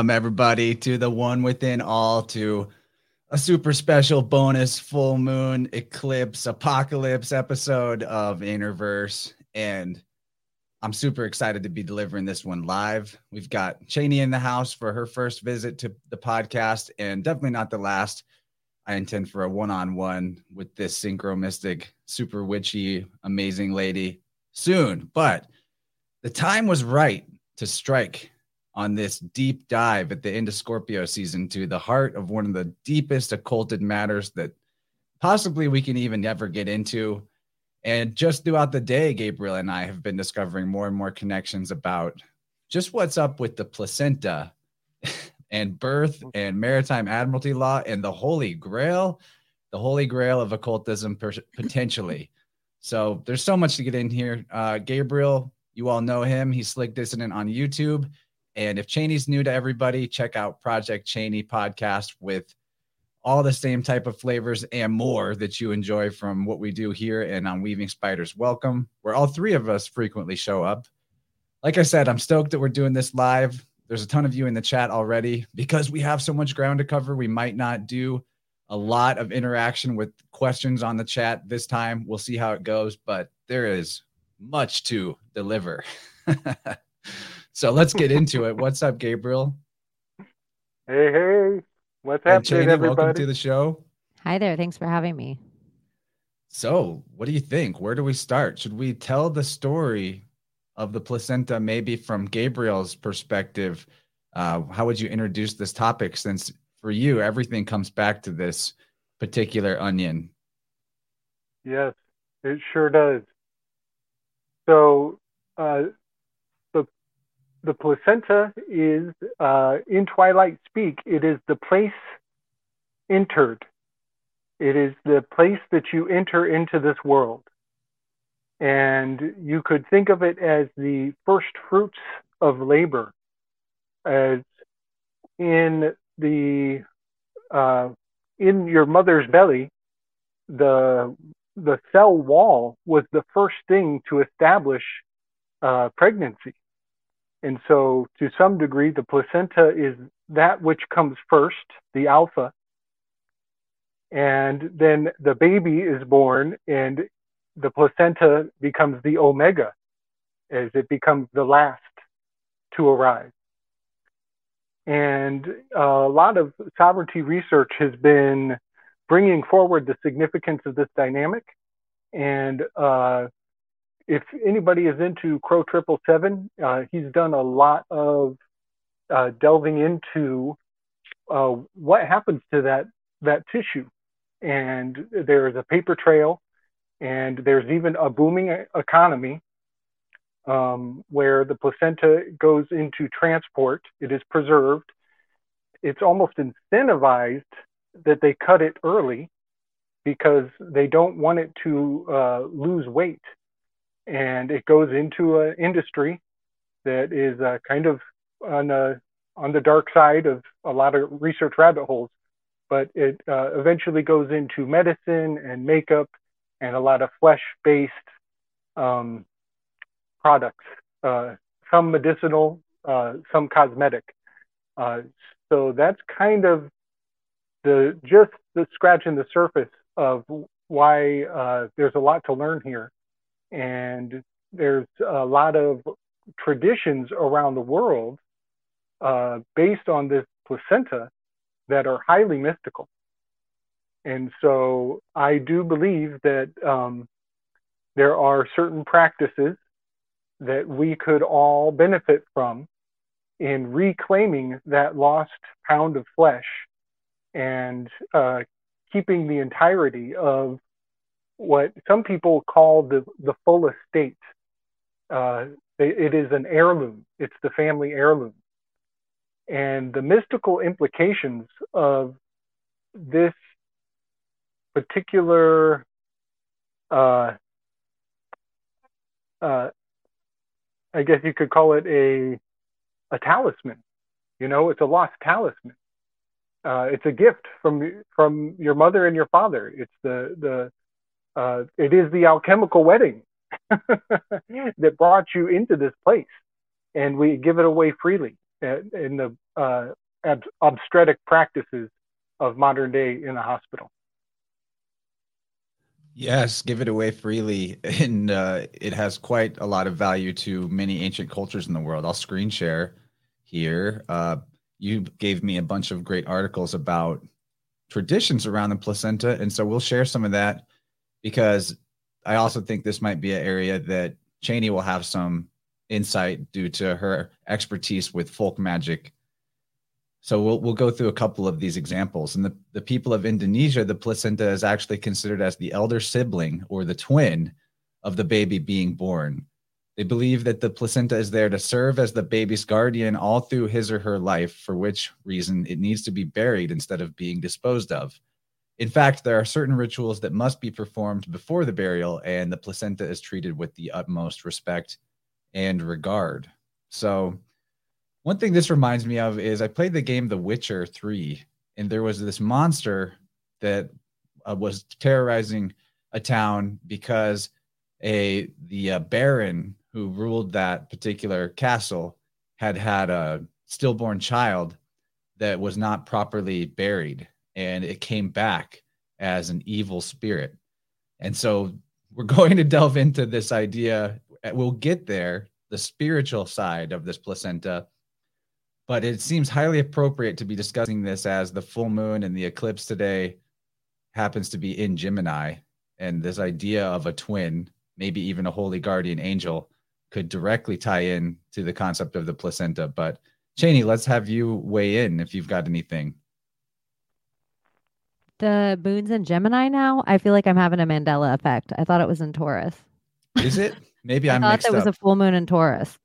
Welcome, everybody, to the One Within All, to a super special bonus full moon eclipse apocalypse episode of Interverse. And I'm super excited to be delivering this one live. We've got Cheney in the house for her first visit to the podcast, and definitely not the last. I intend for a one on one with this synchro mystic, super witchy, amazing lady soon. But the time was right to strike on this deep dive at the end of Scorpio season to the heart of one of the deepest occulted matters that possibly we can even ever get into. And just throughout the day, Gabriel and I have been discovering more and more connections about just what's up with the placenta and birth and maritime admiralty law and the holy grail, the holy grail of occultism per- potentially. So there's so much to get in here. Uh, Gabriel, you all know him. He's Slick Dissident on YouTube. And if Cheney's new to everybody, check out Project Cheney podcast with all the same type of flavors and more that you enjoy from what we do here and on Weaving Spiders Welcome, where all three of us frequently show up. Like I said, I'm stoked that we're doing this live. There's a ton of you in the chat already. Because we have so much ground to cover, we might not do a lot of interaction with questions on the chat this time. We'll see how it goes, but there is much to deliver. So let's get into it. What's up, Gabriel? Hey, hey. What's happening, Cheney, everybody? Welcome to the show. Hi there. Thanks for having me. So, what do you think? Where do we start? Should we tell the story of the placenta maybe from Gabriel's perspective? Uh, how would you introduce this topic since for you, everything comes back to this particular onion? Yes, it sure does. So, uh, the the placenta is uh, in Twilight speak. It is the place entered. It is the place that you enter into this world, and you could think of it as the first fruits of labor, as in the uh, in your mother's belly, the the cell wall was the first thing to establish uh, pregnancy. And so, to some degree, the placenta is that which comes first, the alpha. And then the baby is born, and the placenta becomes the omega, as it becomes the last to arrive. And a lot of sovereignty research has been bringing forward the significance of this dynamic. And uh, if anybody is into Crow Triple Seven, uh, he's done a lot of uh, delving into uh, what happens to that that tissue. And there's a paper trail, and there's even a booming economy um, where the placenta goes into transport. It is preserved. It's almost incentivized that they cut it early because they don't want it to uh, lose weight. And it goes into an industry that is uh, kind of on, a, on the dark side of a lot of research rabbit holes, but it uh, eventually goes into medicine and makeup and a lot of flesh-based um, products, uh, some medicinal, uh, some cosmetic. Uh, so that's kind of the just the scratching the surface of why uh, there's a lot to learn here, and there's a lot of traditions around the world uh, based on this placenta that are highly mystical. And so I do believe that um, there are certain practices that we could all benefit from in reclaiming that lost pound of flesh and uh, keeping the entirety of what some people call the, the full estate. Uh, it is an heirloom, it's the family heirloom. And the mystical implications of this particular uh, uh, I guess you could call it a a talisman. You know, it's a lost talisman. Uh, it's a gift from from your mother and your father. It's the the uh, it is the alchemical wedding that brought you into this place, and we give it away freely in the uh, obstetric practices of modern day in the hospital. Yes, give it away freely. And uh, it has quite a lot of value to many ancient cultures in the world. I'll screen share here. Uh, you gave me a bunch of great articles about traditions around the placenta. And so we'll share some of that because I also think this might be an area that Cheney will have some insight due to her expertise with folk magic so we'll we'll go through a couple of these examples. And the, the people of Indonesia, the placenta is actually considered as the elder sibling or the twin of the baby being born. They believe that the placenta is there to serve as the baby's guardian all through his or her life, for which reason it needs to be buried instead of being disposed of. In fact, there are certain rituals that must be performed before the burial, and the placenta is treated with the utmost respect and regard. So, one thing this reminds me of is I played the game The Witcher 3, and there was this monster that uh, was terrorizing a town because a the uh, baron who ruled that particular castle had had a stillborn child that was not properly buried and it came back as an evil spirit. And so we're going to delve into this idea. We'll get there, the spiritual side of this placenta but it seems highly appropriate to be discussing this as the full moon and the eclipse today happens to be in Gemini. And this idea of a twin, maybe even a holy guardian angel, could directly tie in to the concept of the placenta. But Cheney, let's have you weigh in if you've got anything. The moon's in Gemini now. I feel like I'm having a Mandela effect. I thought it was in Taurus. Is it? Maybe I'm thought there was up. a full moon in Taurus.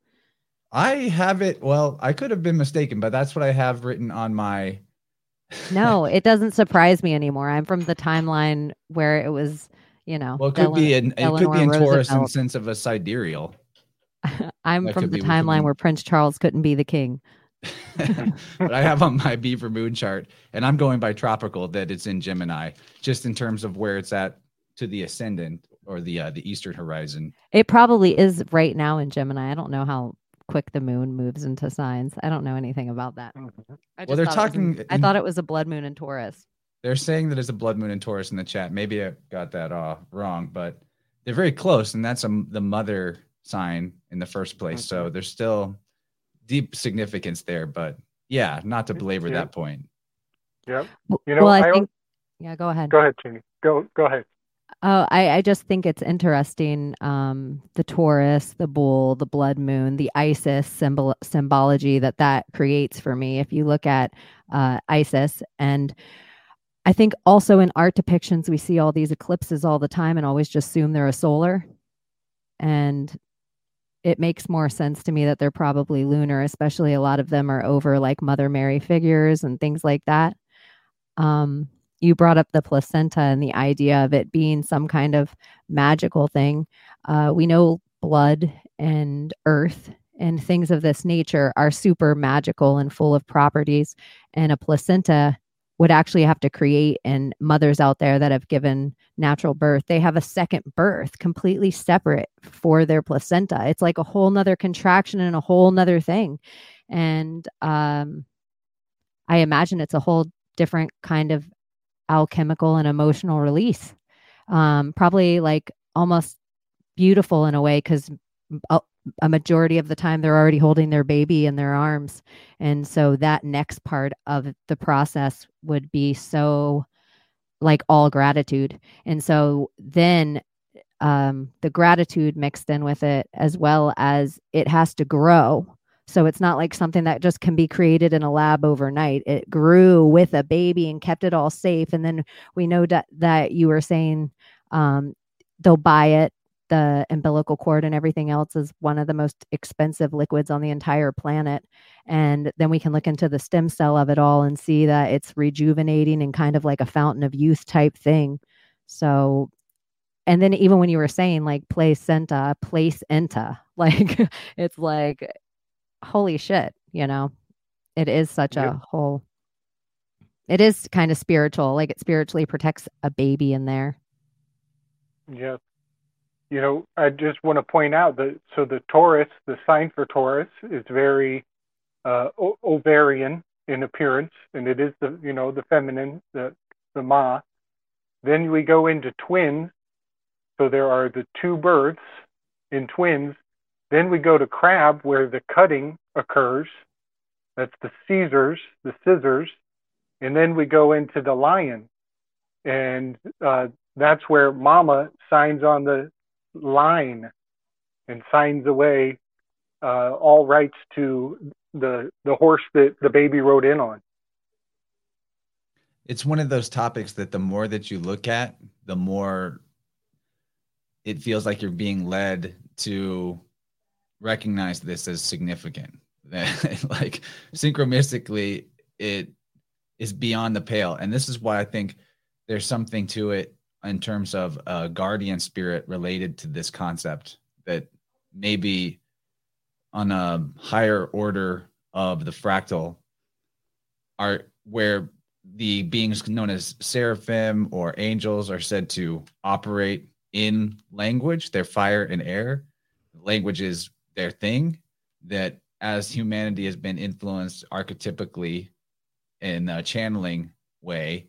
I have it. Well, I could have been mistaken, but that's what I have written on my. No, it doesn't surprise me anymore. I'm from the timeline where it was, you know. Well, it could be in it could be in Taurus in sense of a sidereal. I'm that from the be- we could timeline where Prince Charles couldn't be the king. But I have on my Beaver Moon chart, and I'm going by tropical that it's in Gemini, just in terms of where it's at to the ascendant or the uh, the eastern horizon. It probably is right now in Gemini. I don't know how quick the moon moves into signs. I don't know anything about that. I Well, they're thought it was talking I thought it was a blood moon in Taurus. They're saying that it's a blood moon in Taurus in the chat. Maybe I got that uh, wrong, but they're very close, and that's a, the mother sign in the first place. So they're still deep significance there. But yeah, not to belabor Yeah. that point. Yep. W- You know, well, I, I al- think. Yeah, go ahead. Go ahead, Cheney. Go go ahead. Oh, I, I just think it's interesting. Um, the Taurus, the bull, the blood moon, the Isis symbol symbology that that creates for me. If you look at uh, Isis, and I think also in art depictions, we see all these eclipses all the time and always just assume they're a solar. And it makes more sense to me that they're probably lunar, especially a lot of them are over like Mother Mary figures and things like that. Um, you brought up the placenta and the idea of it being some kind of magical thing. Uh, we know blood and earth and things of this nature are super magical and full of properties. And a placenta would actually have to create and mothers out there that have given natural birth they have a second birth completely separate for their placenta. It's like a whole nother contraction and a whole nother thing. And um i imagine it's a whole different kind of alchemical and emotional release. Um probably like almost beautiful in a way because a, majority of the time they're already holding their baby in their arms. And so that next part of the process would be so like all gratitude. And so then um the gratitude mixed in with it as well as it has to grow. So it's not like something that just can be created in a lab overnight. It grew with a baby and kept it all safe. And then we know that that you were saying um they'll buy it the umbilical cord and everything else is one of the most expensive liquids on the entire planet. And then we can look into the stem cell of it all and see that it's rejuvenating and kind of like a fountain of youth type thing. So, and then even when you were saying like placenta, placenta, like it's like, holy shit, you know, it is such a whole, it is kind of spiritual. Like it spiritually protects a baby in there. Yes you know, I just want to point out that so the Taurus, the sign for Taurus, is very uh, ovarian in appearance, and it is the you know the feminine, the the Ma. Then we go into twins, so there are the two births in twins. Then we go to crab, where the cutting occurs. That's the Caesars, the scissors, and then we go into the lion, and uh, that's where Mama signs on the line and signs away uh, all rights to the the horse that the baby rode in on. It's one of those topics that the more that you look at, the more it feels like you're being led to recognize this as significant. like synchronistically, it is beyond the pale. And this is why I think there's something to it in terms of a guardian spirit related to this concept that maybe on a higher order of the fractal are where the beings known as seraphim or angels are said to operate in language. Their fire and air. Language is their thing that as humanity has been influenced archetypically in a channeling way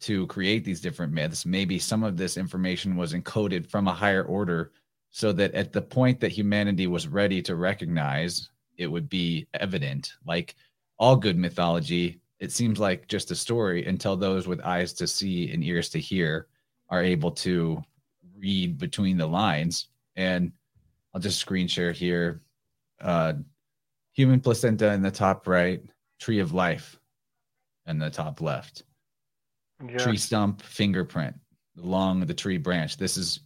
to create these different myths, maybe some of this information was encoded from a higher order so that at the point that humanity was ready to recognize, it would be evident. Like all good mythology, it seems like just a story until those with eyes to see and ears to hear are able to read between the lines. And I'll just screen share here. Uh, human placenta in the top right, tree of life in the top left yeah. tree stump fingerprint along the tree branch. This is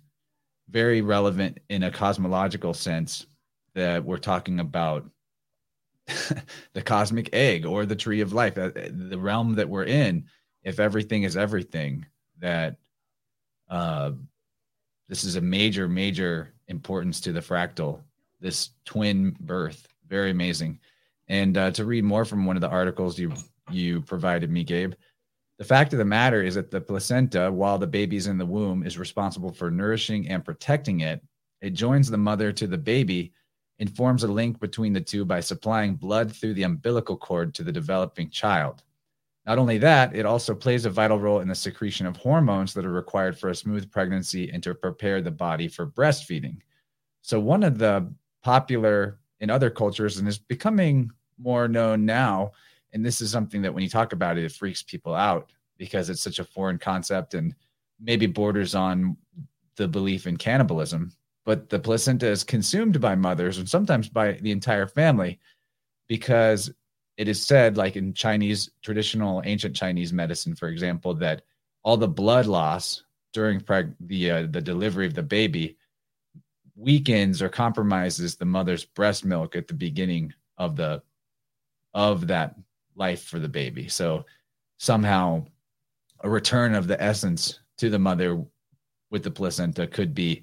very relevant in a cosmological sense that we're talking about the cosmic egg or the tree of life, uh, the realm that we're in. If everything is everything, that uh, this is a major, major importance to the fractal. This twin birth, very amazing. And uh, to read more from one of the articles you you provided me, Gabe, the fact of the matter is that the placenta, while the baby's in the womb, is responsible for nourishing and protecting it. It joins the mother to the baby and forms a link between the two by supplying blood through the umbilical cord to the developing child. Not only that, it also plays a vital role in the secretion of hormones that are required for a smooth pregnancy and to prepare the body for breastfeeding. So, one of the popular in other cultures and is becoming more known now and this is something that when you talk about it, it freaks people out because it's such a foreign concept and maybe borders on the belief in cannibalism. But the placenta is consumed by mothers and sometimes by the entire family because it is said, like in Chinese traditional ancient Chinese medicine, for example, that all the blood loss during preg- the uh, the delivery of the baby weakens or compromises the mother's breast milk at the beginning of the of that life for the baby. So somehow a return of the essence to the mother with the placenta could be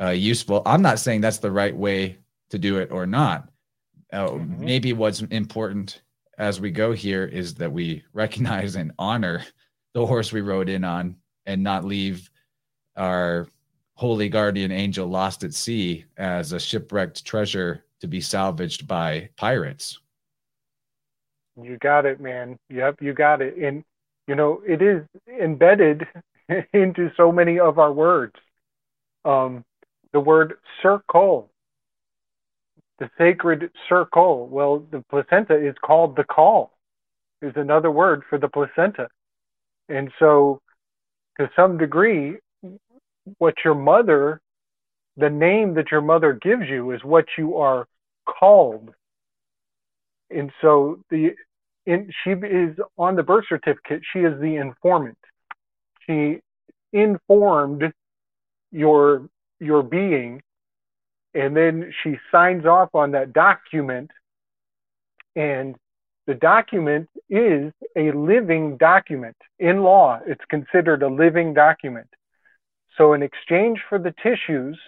uh, useful. I'm not saying that's the right way to do it or not. Uh, mm-hmm. Maybe what's important as we go here is that we recognize and honor the horse we rode in on and not leave our holy guardian angel lost at sea as a shipwrecked treasure to be salvaged by pirates. You got it, man. Yep, you got it. And you know, it is embedded into so many of our words. Um, the word circle, the sacred circle. Well, the placenta is called the call, is another word for the placenta. And so, to some degree, what your mother, the name that your mother gives you is what you are called. And so the she is on the birth certificate. She is the informant. She informed your your being, and then she signs off on that document. And the document is a living document. In law, it's considered a living document. So, in exchange for the tissues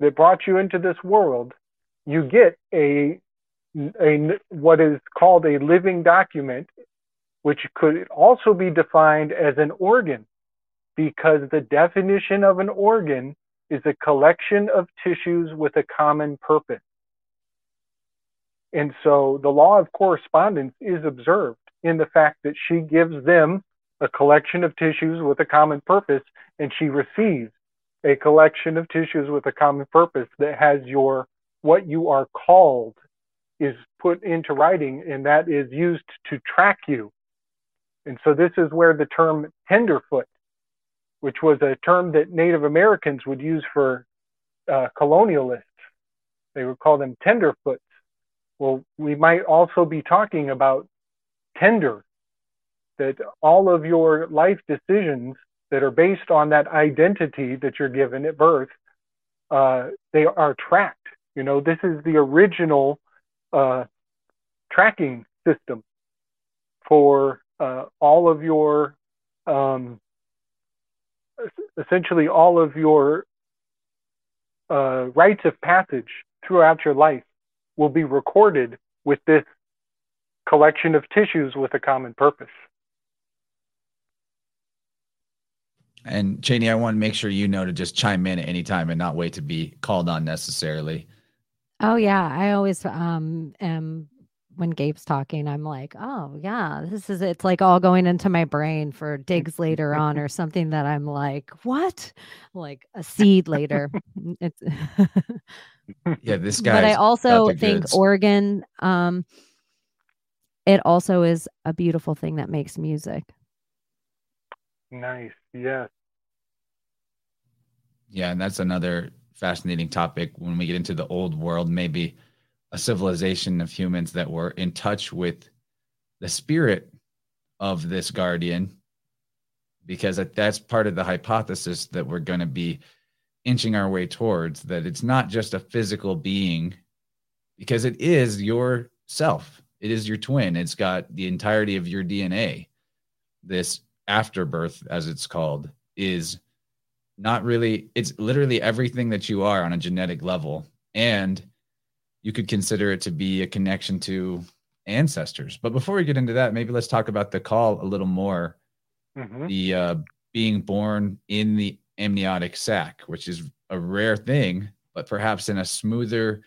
that brought you into this world, you get a a, what is called a living document, which could also be defined as an organ, because the definition of an organ is a collection of tissues with a common purpose. And so the law of correspondence is observed in the fact that she gives them a collection of tissues with a common purpose, and she receives a collection of tissues with a common purpose that has your what you are called is put into writing and that is used to track you. And so this is where the term tenderfoot, which was a term that Native Americans would use for uh, colonialists, they would call them tenderfoots. Well, we might also be talking about tender, that all of your life decisions that are based on that identity that you're given at birth, uh, they are tracked. You know, this is the original uh, tracking system for uh, all of your, um, essentially all of your uh, rites of passage throughout your life will be recorded with this collection of tissues with a common purpose. And Cheney, I want to make sure you know to just chime in at any time and not wait to be called on necessarily. Oh yeah, I always um am when Gabe's talking, I'm like, oh yeah, this is it's like all going into my brain for digs later on or something that I'm like, what? Like a seed later. it's yeah, this guy. But I also think goods. organ, um, it also is a beautiful thing that makes music. Nice. Yes. Yeah, and that's another fascinating topic. When we get into the old world, maybe a civilization of humans that were in touch with the spirit of this guardian, because that's part of the hypothesis that we're going to be inching our way towards that it's not just a physical being, because it is your self, it is your twin, it's got the entirety of your DNA. This afterbirth, as it's called, is not really it's literally everything that you are on a genetic level. And you could consider it to be a connection to ancestors. But before we get into that maybe let's talk about the call a little more. Mm-hmm. the uh, being born in the amniotic sac which is a rare thing but perhaps in a smoother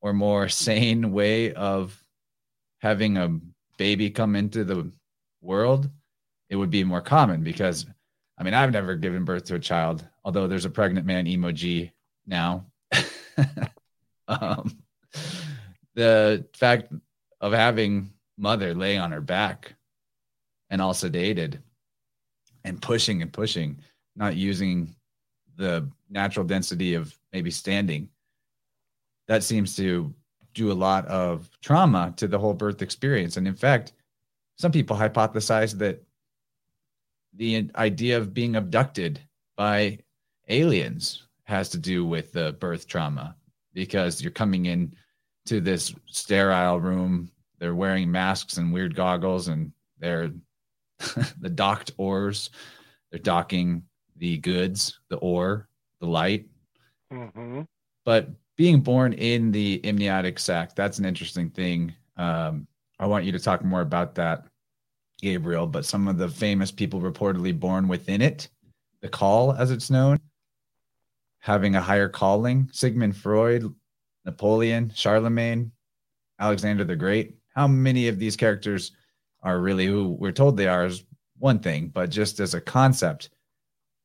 or more sane way of having a baby come into the world it would be more common because I mean, I've never given birth to a child, although there's a pregnant man emoji now. um, the fact of having mother lay on her back and all sedated and pushing and pushing, not using the natural density of maybe standing, that seems to do a lot of trauma to the whole birth experience. And in fact, some people hypothesize that the idea of being abducted by aliens has to do with the birth trauma because you're coming in to this sterile room they're wearing masks and weird goggles and they're the docked oars they're docking the goods the ore the light mm-hmm. but being born in the amniotic sac that's an interesting thing um, I want you to talk more about that, Gabriel. But some of the famous people reportedly born within it, the call, as it's known, having a higher calling, Sigmund Freud, Napoleon, Charlemagne, Alexander the Great. How many of these characters are really who we're told they are is one thing, but just as a concept,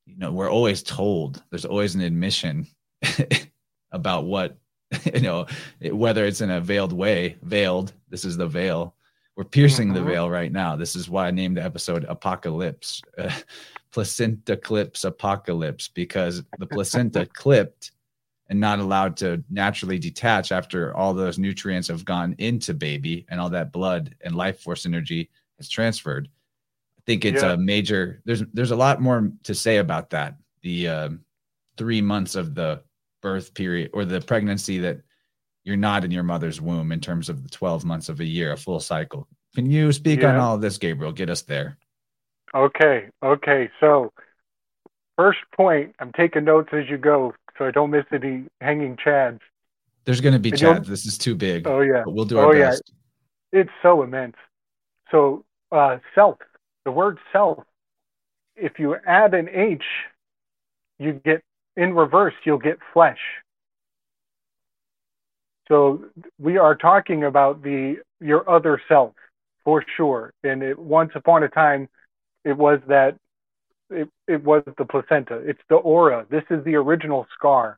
you know, we're always told there's always an admission about what you know, whether it's in a veiled way, veiled. This is the veil. We're piercing mm-hmm. the veil right now. This is why I named the episode "Apocalypse," uh, placenta clips apocalypse, because the placenta clipped and not allowed to naturally detach after all those nutrients have gone into baby and all that blood and life force energy has transferred. I think it's yeah. a major. There's there's a lot more to say about that. The uh, three months of the birth period or the pregnancy that you're not in your mother's womb in terms of the 12 months of a year, a full cycle. Can you speak yeah. on all of this, Gabriel? Get us there. Okay. Okay. So, first point, I'm taking notes as you go so I don't miss any hanging chads. There's going to be chads. This is too big. Oh, yeah. we'll do our oh, best. Yeah. It's so immense. So, uh, self, the word self, if you add an H, you get in reverse, you'll get flesh. So we are talking about the your other self for sure. And it, once upon a time, it was that it, it was the placenta. It's the aura. This is the original scar.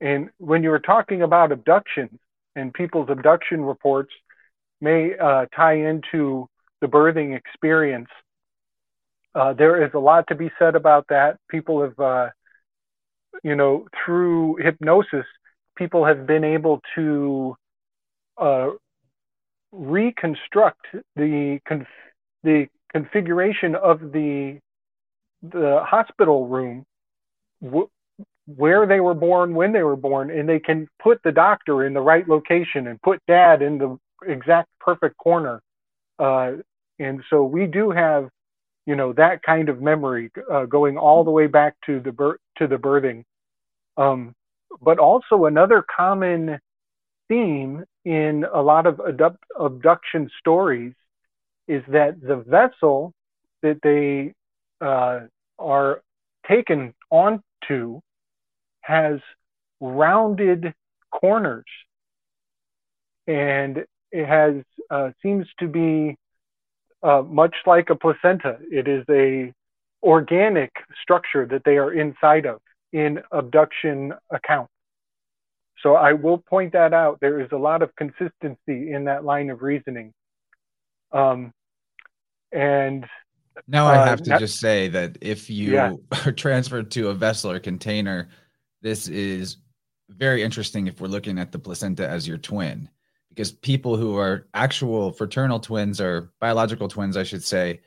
And when you were talking about abductions and people's abduction reports may uh, tie into the birthing experience, uh, there is a lot to be said about that. People have uh, you know, through hypnosis, people have been able to uh, reconstruct the conf- the configuration of the the hospital room where they were born when they were born and they can put the doctor in the right location and put dad in the exact perfect corner uh, and so we do have you know that kind of memory uh, going all the way back to the to the birthing. Um, but also another common theme in a lot of abduct- abduction stories is that the vessel that they uh, are taken onto has rounded corners. And it has uh, seems to be uh, much like a placenta. It is a organic structure that they are inside of in abduction accounts. So I will point that out. There is a lot of consistency in that line of reasoning. Um, and now I uh, have to just say that if you yeah. are transferred to a vessel or container, this is very interesting if we're looking at the placenta as your twin, because people who are actual fraternal twins or biological twins, I should say,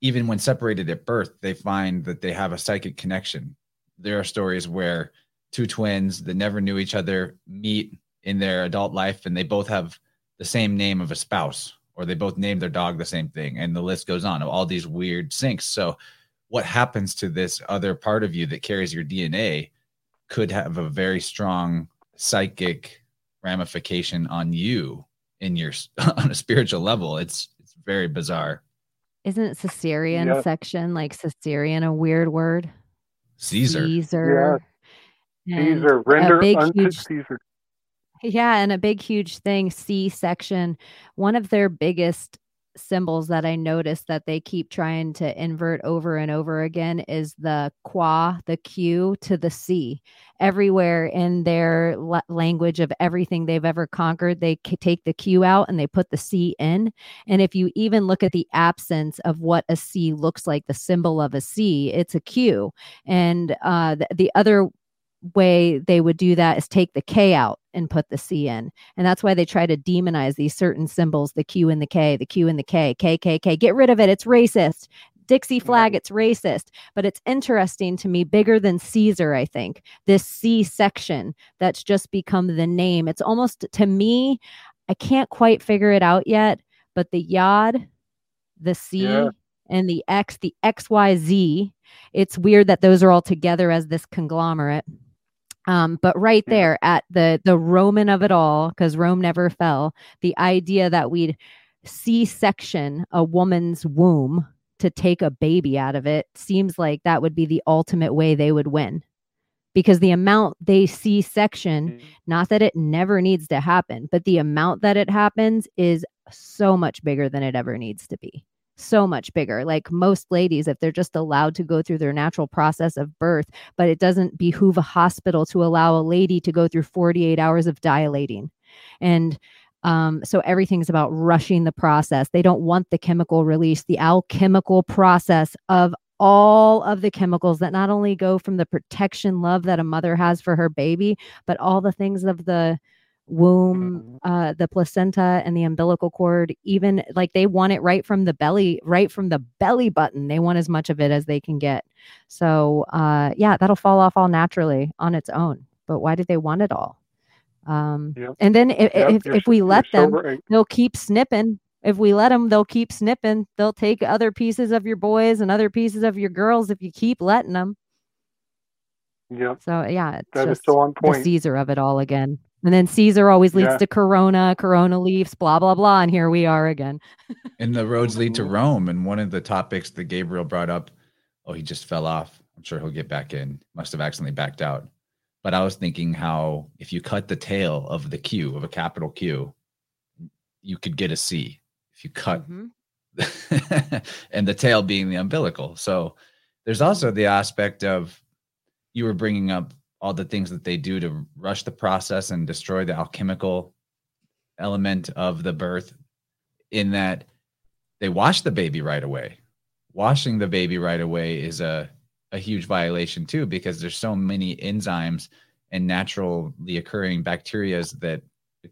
even when separated at birth, they find that they have a psychic connection there are stories where two twins that never knew each other meet in their adult life and they both have the same name of a spouse or they both name their dog the same thing and the list goes on of all these weird syncs. So what happens to this other part of you that carries your dna could have a very strong psychic ramification on you in your on a spiritual level. It's it's very bizarre. Isn't Caesarean yep. section like Caesarean a weird word Caesar. Caesar. Yeah. Caesar. Render unto huge, Caesar. Yeah, and a big, huge thing, C section. One of their biggest symbols that I noticed that they keep trying to invert over and over again is the qua, the Q to the C. Everywhere in their la- language of everything they've ever conquered, they c- take the Q out and they put the C in. And if you even look at the absence of what a C looks like, the symbol of a C, it's a Q. And uh, the other way they would do that is take the K out and put the C in. And that's why they try to demonize these certain symbols, the Q and the K, the Q and the K, K, K, K. Get rid of it. It's racist. Dixie flag, mm-hmm. it's racist. But it's interesting to me, bigger than Caesar, I think, this C section that's just become the name. It's almost to me, I can't quite figure it out yet, but the Yod, the C, yeah. and the X, the XYZ, it's weird that those are all together as this conglomerate. Um, but right there at the the Roman of it all, because Rome never fell, the idea that we'd C section a woman's womb to take a baby out of it seems like that would be the ultimate way they would win. Because the amount they C section, not that it never needs to happen, but the amount that it happens is so much bigger than it ever needs to be. So much bigger. Like most ladies, if they're just allowed to go through their natural process of birth, but it doesn't behoove a hospital to allow a lady to go through 48 hours of dilating. And um, so everything's about rushing the process. They don't want the chemical release, the alchemical process of all of the chemicals that not only go from the protection love that a mother has for her baby, but all the things of the womb, uh, the placenta, and the umbilical cord. Even like they want it right from the belly, right from the belly button. They want as much of it as they can get. So, uh, yeah, that'll fall off all naturally on its own. But why do they want it all? Um, Yep. And then if, Yep, if, if we let them, they'll keep snipping. If we let them, they'll keep snipping. They'll take other pieces of your boys and other pieces of your girls if you keep letting them. Yeah. So yeah, it's that is just so on the point. Caesar of it all again. And then Caesar always leads Yeah. to Corona, Corona leaves, blah blah blah, and here we are again. And the roads lead to. Rome. And one of the topics that Gabriel brought up, oh, he just fell off. I'm sure he'll get back in. Must have accidentally backed out. But I was thinking how if you cut the tail of the Q, of a capital Q, you could get a C. If you cut Mhm. and the tail being the umbilical. So there's also the aspect of you were bringing up all the things that they do to rush the process and destroy the alchemical element of the birth in that they wash the baby right away. Washing the baby right away is a, a huge violation too, because there's so many enzymes and naturally occurring bacterias that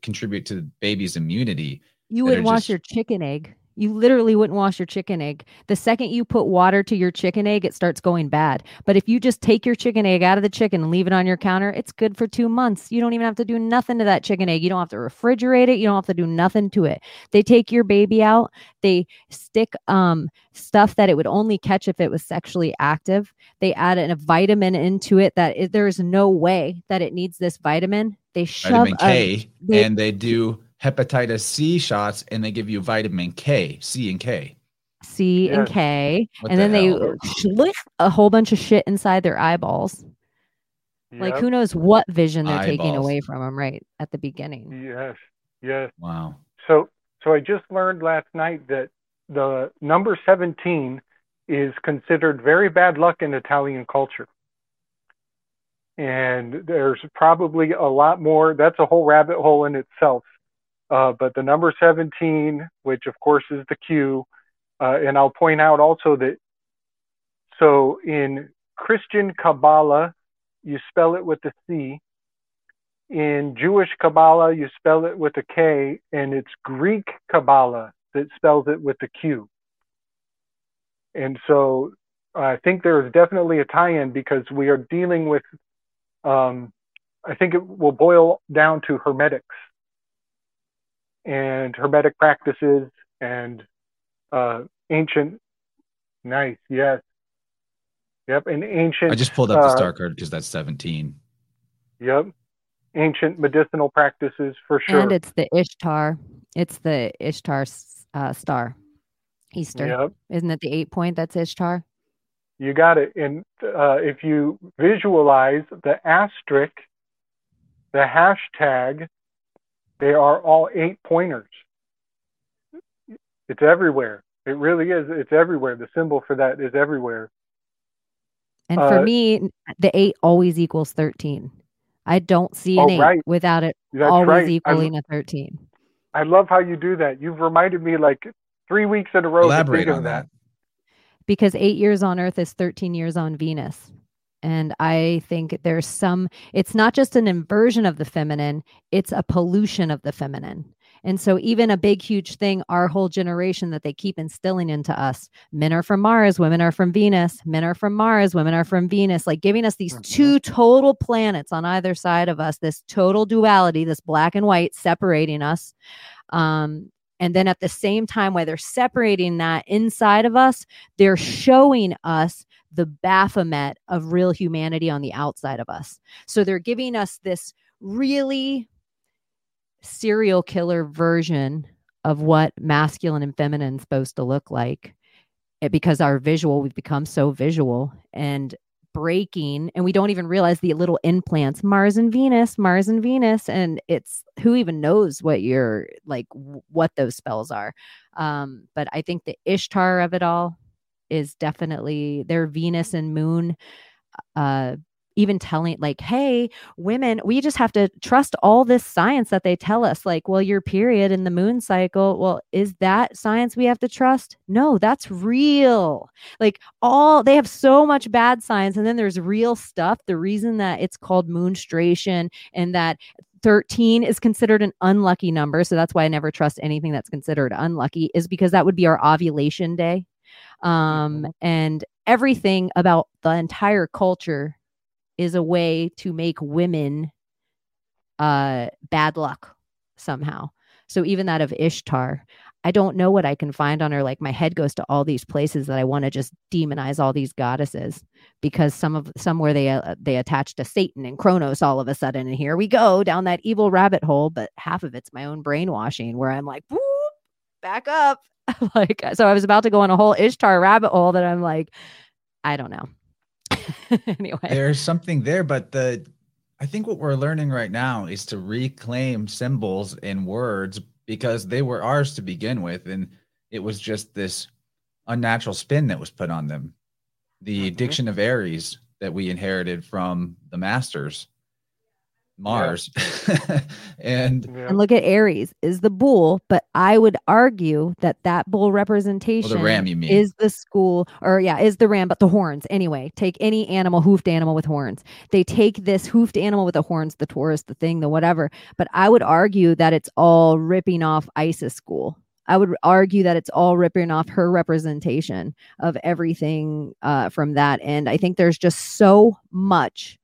contribute to the baby's immunity. You wouldn't wash just- your chicken egg. You literally wouldn't wash your chicken egg. The second you put water to your chicken egg, it starts going bad. But if you just take your chicken egg out of the chicken and leave it on your counter, it's good for two months. You don't even have to do nothing to that chicken egg. You don't have to refrigerate it. You don't have to do nothing to it. They take your baby out. They stick um, stuff that it would only catch if it was sexually active. They add a vitamin into it that it, there is no way that it needs this vitamin. They shove vitamin a- K, they- and they do hepatitis C shots, and they give you vitamin K, C and K. C and K, What and the then they hell? schlick a whole bunch of shit inside their eyeballs. Like who knows what vision they're taking away from them right at the beginning. Yes, yes. Wow. So, so I just learned last night that the number 17 is considered very bad luck in Italian culture. And there's probably a lot more. That's a whole rabbit hole in itself. Uh, but the number 17, which of course is the Q, uh, and I'll point out also that so in Christian Cabala, you spell it with a C. In Jewish Kabbalah, you spell it with a K, and it's Greek Qabalah that spells it with a Q. And so I think there is definitely a tie in because we are dealing with, um, I think it will boil down to hermetics and hermetic practices and uh, ancient, nice, yes. Yep, and ancient. I just pulled up the uh, star card because that's 17. Yep. Ancient medicinal practices for sure. And it's the Ishtar. It's the Ishtar uh, star. Easter. Yep. Isn't it the eight point that's Ishtar? You got it. And uh, if you visualize the asterisk, the hashtag, they are all eight pointers. It's everywhere. It really is. It's everywhere. The symbol for that is everywhere. And for Uh, me, the eight always equals 13. I don't see an Oh, eight right. without it That's always right. I, equaling a 13. I love how you do that. You've reminded me like three weeks in a row Elaborate think of on that. because eight years on earth is 13 years on venus and i think there's some it's not just an inversion of the feminine it's a pollution of the feminine and so even a big huge thing our whole generation that they keep instilling into us men are from mars women are from venus men are from mars women are from venus like giving us these Mhm. two total planets on either side of us this total duality this black and white separating us um and then at the same time while they're separating that inside of us they're showing us the Baphomet of real humanity on the outside of us. So they're giving us this really serial killer version of what masculine and feminine is supposed to look like it, because our visual we've become so visual and breaking and we don't even realize the little implants mars and venus mars and venus and it's who even knows what you're like what those spells are. Um but i think the ishtar of it all is definitely their venus and moon uh even telling like hey women we just have to trust all this science that they tell us like well your period in the moon cycle well is that science we have to trust? No that's real. Like all they have so much bad science and then there's real stuff the reason that it's called moonstration and that 13 is considered an unlucky number so that's why i never trust anything that's considered unlucky is because that would be our ovulation day. Um and everything about the entire culture is a way to make women uh bad luck somehow. So even that of Ishtar, I don't know what I can find on her. Like my head goes to all these places that I want to just demonize all these goddesses because some of somewhere they uh, they attach to Satan and Kronos all of a sudden, and here we go down that evil rabbit hole. But half of it's my own brainwashing, where I'm like, whoop, back up. like so, I was about to go on a whole Ishtar rabbit hole that I'm like, I don't know. anyway, there's something there, but the I think what we're learning right now is to reclaim symbols and words because they were ours to begin with, and it was just this unnatural spin that was put on them. The Mhm. diction of Aries that we inherited from the masters, Mars, and Yeah. and look at Aries is the bull, but I would argue that that bull representation the ram, you mean. is the school, or yeah, is the ram, but the horns. Anyway, take any animal, hoofed animal with horns. They take this hoofed animal with the horns, the Taurus, the thing, the whatever. But I would argue that it's all ripping off Isis school. I would argue that it's all ripping off her representation of everything uh, from that. And I think there's just so much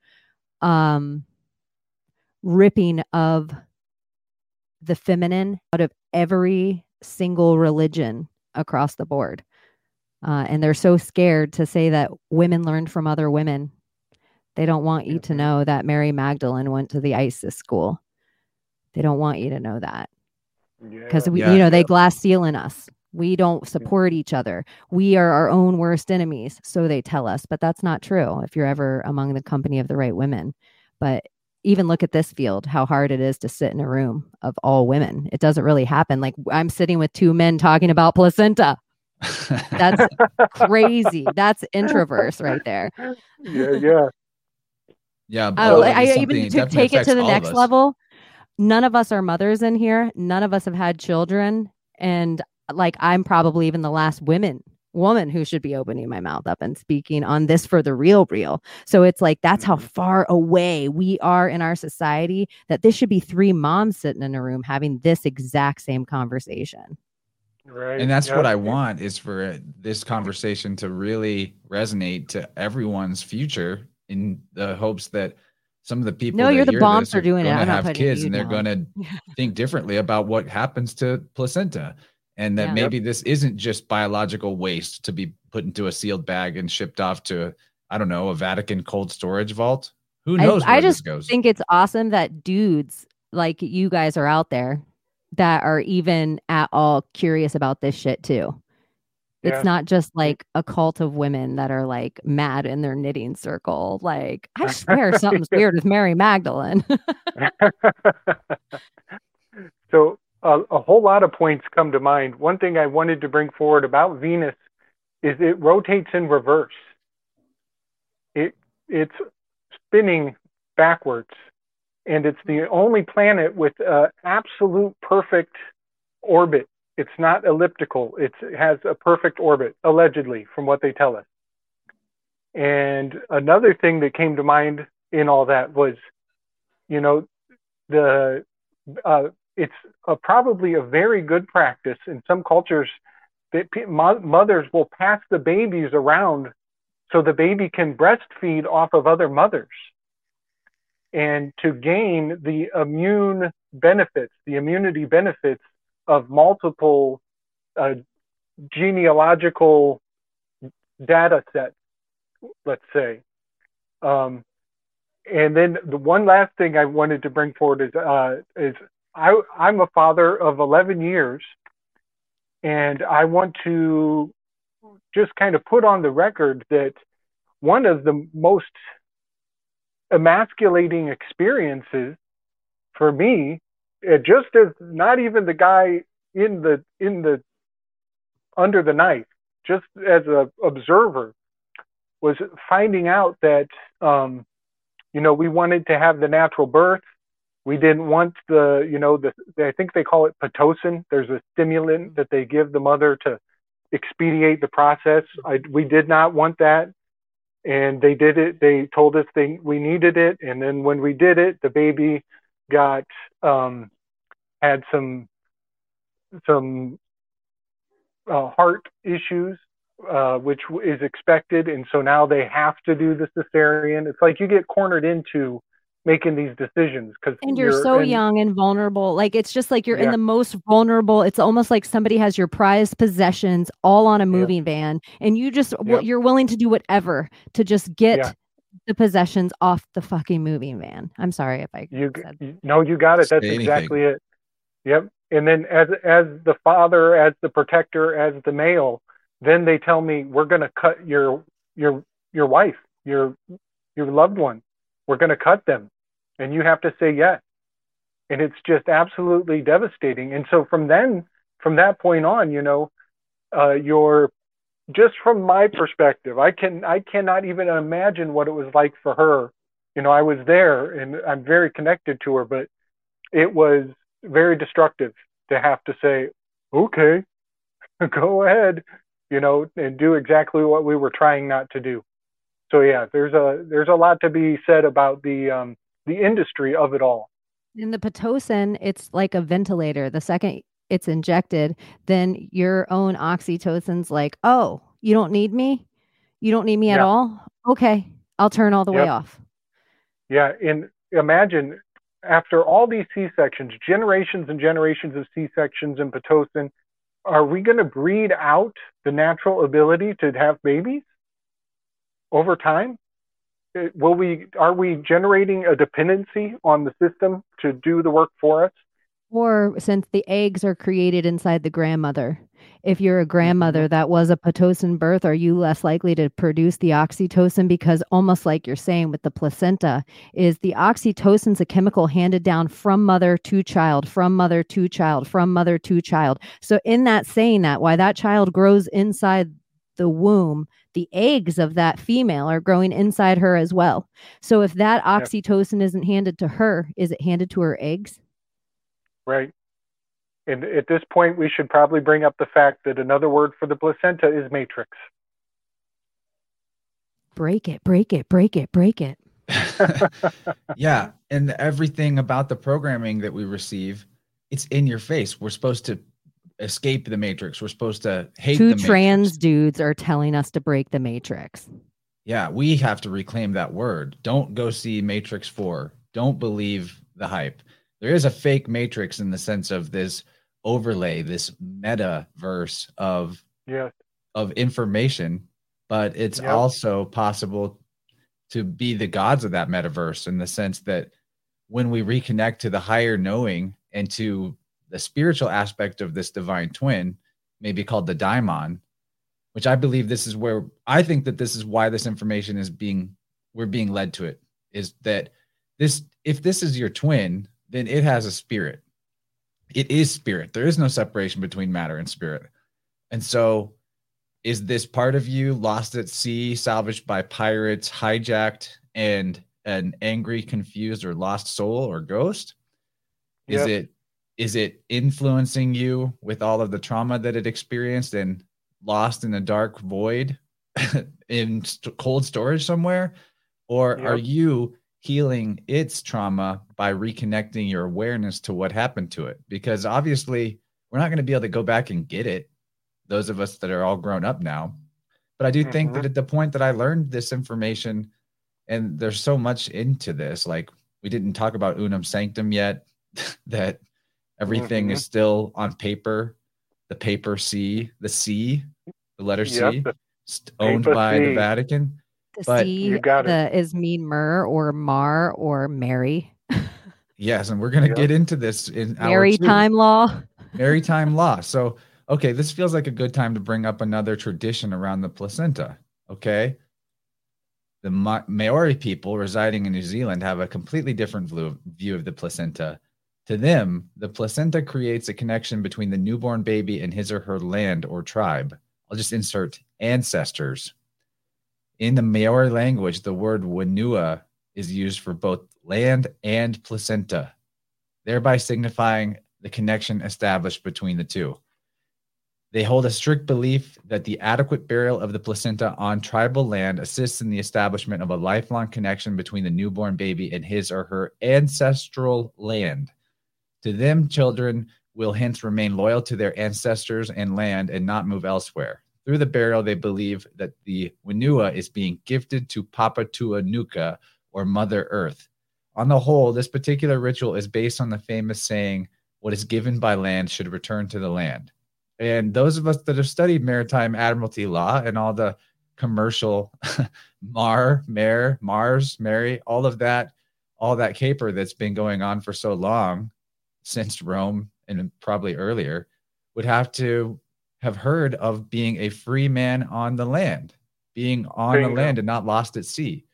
um, ripping of the feminine out of every single religion across the board. Uh, and they're so scared to say that women learned from other women. They don't want you to Mhm. know that Mary Magdalene went to the ISIS school. They don't want you to know that because Yeah. we, Yeah. you know, they glass seal in us. We don't support each other. We are our own worst enemies, so they tell us. But that's not true. If you're ever among the company of the right women, but even look at this field, how hard it is to sit in a room of all women. It doesn't really happen. Like I'm sitting with two men talking about placenta. That's crazy. That's introverse right there. yeah, yeah. yeah. Oh, but I even to take it to the next level. None of us are mothers in here. None of us have had children, and like I'm probably even the last women woman who should be opening my mouth up and speaking on this for the real real. So it's like that's how Mhm. far away we are in our society that this should be three moms sitting in a room having this exact same conversation. Right. and that's yeah. what I want is for this conversation to really resonate to everyone's future in the hopes that some of the people No, that you're the hear bombs this for doing it. I'm not have kids and they're going to think differently about what happens to placenta and that Yeah. maybe this isn't just biological waste to be put into a sealed bag and shipped off to I don't know a Vatican cold storage vault. Who knows I where this just goes? think it's awesome that dudes like you guys are out there that are even at all curious about this shit too. It's Yeah. not just like a cult of women that are like mad in their knitting circle. Like, I swear something's weird with Mary Magdalene. so uh, a whole lot of points come to mind. One thing I wanted to bring forward about Venus is it rotates in reverse. It it's spinning backwards, and it's the only planet with uh, absolute perfect orbit. It's not elliptical. It's, it has a perfect orbit, allegedly, from what they tell us. And another thing that came to mind in all that was, you know, the uh, it's a, probably a very good practice in some cultures that mo- mothers will pass the babies around so the baby can breastfeed off of other mothers and to gain the immune benefits, the immunity benefits of multiple uh, genealogical data sets, let's say. Um, and then the one last thing I wanted to bring forward is uh, is I, I'm a father of 11 years, And I want to just kind of put on the record that one of the most emasculating experiences for me, just as not even the guy in the in the under the knife, just as a observer, was finding out that um, you know we wanted to have the natural birth. We didn't want the you know the I think they call it pitocin. There's a stimulant that they give the mother to expedite the process. I, we did not want that and they did it. They told us they we needed it, and then when we did it, the baby got um, had some some uh, heart issues, uh, which is expected, and so now they have to do the cesarean. It's like you get cornered into making these decisions because and you're, you're so and, young and vulnerable like it's just like you're yeah. in the most vulnerable it's almost like somebody has your prized possessions all on a moving yeah. van and you just yeah. you're willing to do whatever to just get the possessions off the fucking moving van. I'm sorry if i you no you got it. That's exactly it. Yep. And then as as the father as the protector as the male then they tell me we're going to cut your your your wife your your loved one. We're going to cut them and you have to say yes. And it's just absolutely devastating. And so from then, from that point on, you know, uh, you're just from my perspective, I can I cannot even imagine what it was like for her. You know, I was there and I'm very connected to her, but it was very destructive to have to say, okay, go ahead, you know, and do exactly what we were trying not to do. So yeah, there's a there's a lot to be said about the um, the industry of it all. In the Pitocin, it's like a ventilator. The second it's injected, then your own oxytocin's like, oh, you don't need me? You don't need me yeah. at all? Okay, I'll turn all the yep. way off. Yeah, and imagine after all these C sections, generations and generations of C sections in Pitocin, are we going to breed out the natural ability to have babies over time? Will we are we generating a dependency on the system to do the work for us? Or since the eggs are created inside the grandmother. If you're a grandmother mm-hmm. that was a pitocin birth are you less likely to produce the oxytocin? Because almost like you're saying with the placenta is the oxytocin's a chemical handed down from mother to child from mother to child from mother to child. So in that saying that why that child grows inside the womb the eggs of that female are growing inside her as well. So if that oxytocin isn't handed to her, is it handed to her eggs? Right. And at this point, we should probably bring up the fact that another word for the placenta is matrix. Break it, break it, break it, break it. yeah. And everything about the programming that we receive, it's in your face. We're supposed to escape the matrix. We're supposed to hate Two trans dudes are telling us to break the matrix. Yeah, we have to reclaim that word. Don't go see Matrix 4. Don't believe the hype. There is a fake matrix in the sense of this overlay, this metaverse of yeah. of information, but it's yep. also possible to be the gods of that metaverse in the sense that when we reconnect to the higher knowing and to the spiritual aspect of this divine twin may be called the daimon, which I believe this is where I think that this is why this information is being we're being led to it is that this if this is your twin, then it has a spirit. It is spirit. There is no separation between matter and spirit. And so is this part of you lost at sea, salvaged by pirates, hijacked, and an angry, confused, or lost soul or ghost? Is yep. it is it influencing you with all of the trauma that it experienced and lost in a dark void in st- cold storage somewhere or yep. are you healing its trauma by reconnecting your awareness to what happened to it because obviously we're not going to be able to go back and get it those of us that are all grown up now but i do mm-hmm. think that at the point that i learned this information and there's so much into this like we didn't talk about unam sanctam yet that Everything mm-hmm. is still on paper. The paper C, the C, the letter C, yep, owned by C. the Vatican. The but C you got the, is mean Mer or Mar or Mary. yes, and we're gonna yep. get into this in maritime law. Maritime law. So okay, this feels like a good time to bring up another tradition around the placenta. Okay. The Ma- Maori people residing in New Zealand have a completely different view, view of the placenta. To them, the placenta creates a connection between the newborn baby and his or her land or tribe. I'll just insert ancestors. In the Maori language, the word whenua is used for both land and placenta, thereby signifying the connection established between the two. They hold a strict belief that the adequate burial of the placenta on tribal land assists in the establishment of a lifelong connection between the newborn baby and his or her ancestral land. To them, children will hence remain loyal to their ancestors and land and not move elsewhere. Through the burial, they believe that the Whenua is being gifted to Papatuanuku or Mother Earth. On the whole, this particular ritual is based on the famous saying, What is given by land should return to the land. And those of us that have studied maritime admiralty law and all the commercial Mar, Mare, Mars, Mary, all of that, all that caper that's been going on for so long since Rome and probably earlier would have to have heard of being a free man on the land, being on Bingo. the land and not lost at sea.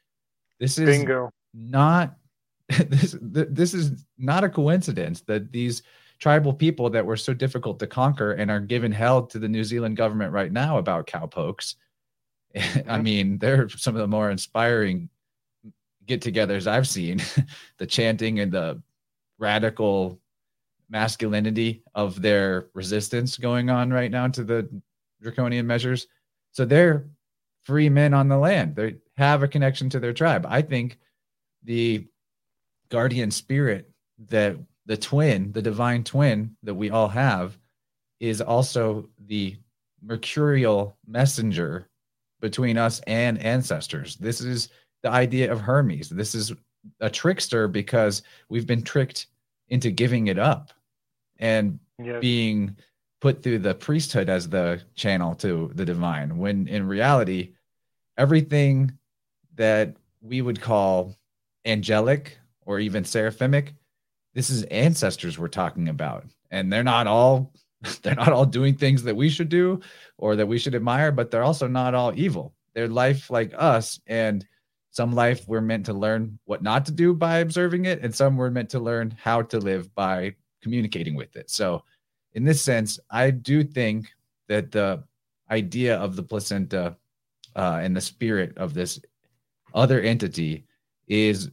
This is Bingo. not this this is not a coincidence that these tribal people that were so difficult to conquer and are given hell to the New Zealand government right now about cowpokes. I mm-hmm. mean, they're some of the more inspiring get-togethers I've seen. the chanting and the radical masculinity of their resistance going on right now to the draconian measures. So they're free men on the land. They have a connection to their tribe. I think the guardian spirit that the twin, the divine twin that we all have, is also the mercurial messenger between us and ancestors. This is the idea of Hermes. This is a trickster because we've been tricked into giving it up and being put through the priesthood as the channel to the divine when in reality everything that we would call angelic or even seraphimic this is ancestors we're talking about. And they're not all they're not all doing things that we should do or that we should admire but they're also not all evil. They're life like us and some life we're meant to learn what not to do by observing it and some we're meant to learn how to live by communicating with it so in this sense i do think that the idea of the placenta uh, and the spirit of this other entity is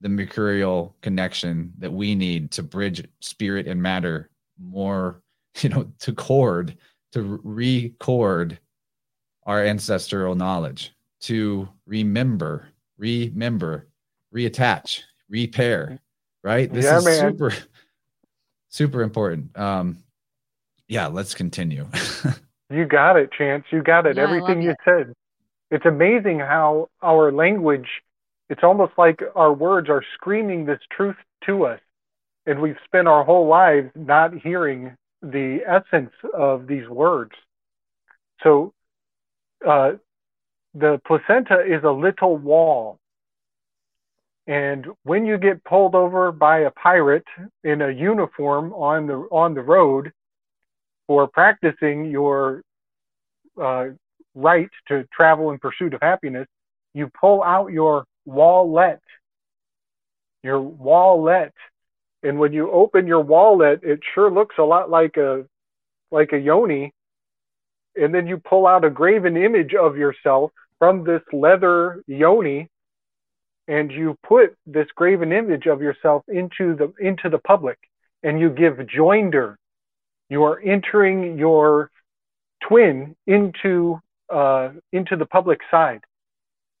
the mercurial connection that we need to bridge spirit and matter more you know to cord to record our ancestral knowledge to remember remember reattach repair right this Yeah, is man. super super important um yeah let's continue You got it, Chance. You got it. Yeah, Everything you it. said. It's amazing how our language, it's almost like our words are screaming this truth to us. And we've spent our whole lives not hearing the essence of these words. So, uh, the placenta is a little wall. And when you get pulled over by a pirate in a uniform on the on the road, for practicing your uh, right to travel in pursuit of happiness, you pull out your wallet. Your wallet. And when you open your wallet, it sure looks a lot like a like a yoni. And then you pull out a graven image of yourself from this leather yoni, and you put this graven image of yourself into the into the public, and you give joinder you are entering your twin into uh, into the public side.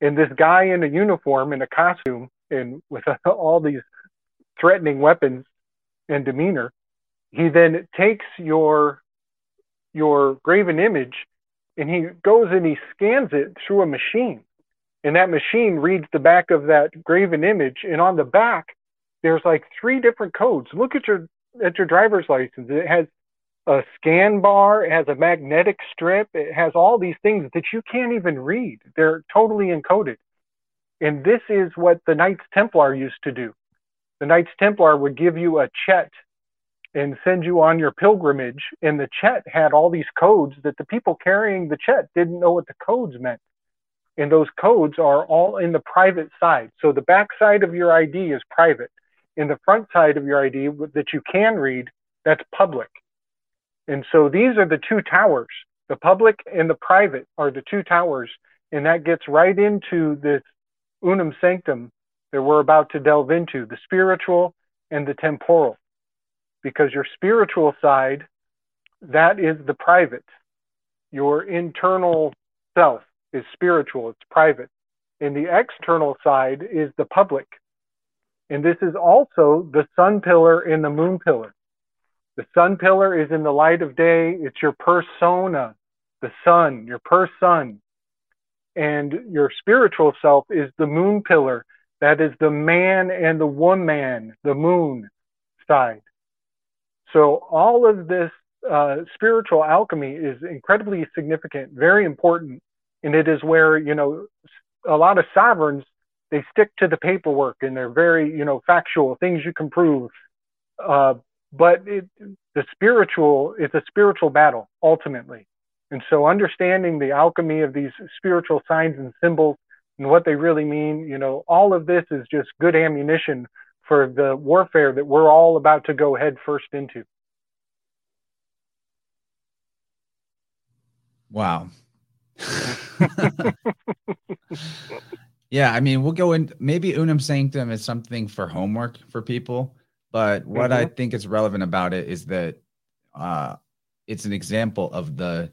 And this guy in a uniform, in a costume, and with all these threatening weapons and demeanor, he then takes your your graven image and he goes and he scans it through a machine. And that machine reads the back of that graven image, and on the back there's like three different codes. Look at your at your driver's license. It has a scan bar, it has a magnetic strip, it has all these things that you can't even read. They're totally encoded. And this is what the Knights Templar used to do. The Knights Templar would give you a chet and send you on your pilgrimage. And the Chet had all these codes that the people carrying the Chet didn't know what the codes meant. And those codes are all in the private side. So the back side of your ID is private. In the front side of your ID that you can read, that's public. And so these are the two towers. The public and the private are the two towers. And that gets right into this unam sanctam that we're about to delve into the spiritual and the temporal because your spiritual side, that is the private. Your internal self is spiritual, it's private. And the external side is the public. And this is also the sun pillar and the moon pillar. The sun pillar is in the light of day, it's your persona, the sun, your person. And your spiritual self is the moon pillar. That is the man and the woman, the moon side. So all of this uh, spiritual alchemy is incredibly significant, very important, and it is where you know a lot of sovereigns they stick to the paperwork and they're very you know factual things you can prove. Uh, but it, the spiritual is a spiritual battle ultimately, and so understanding the alchemy of these spiritual signs and symbols and what they really mean, you know, all of this is just good ammunition for the warfare that we're all about to go head first into. Wow. yeah, I mean, we'll go in. Maybe Unam Sanctam is something for homework for people, but what mm-hmm. I think is relevant about it is that uh, it's an example of the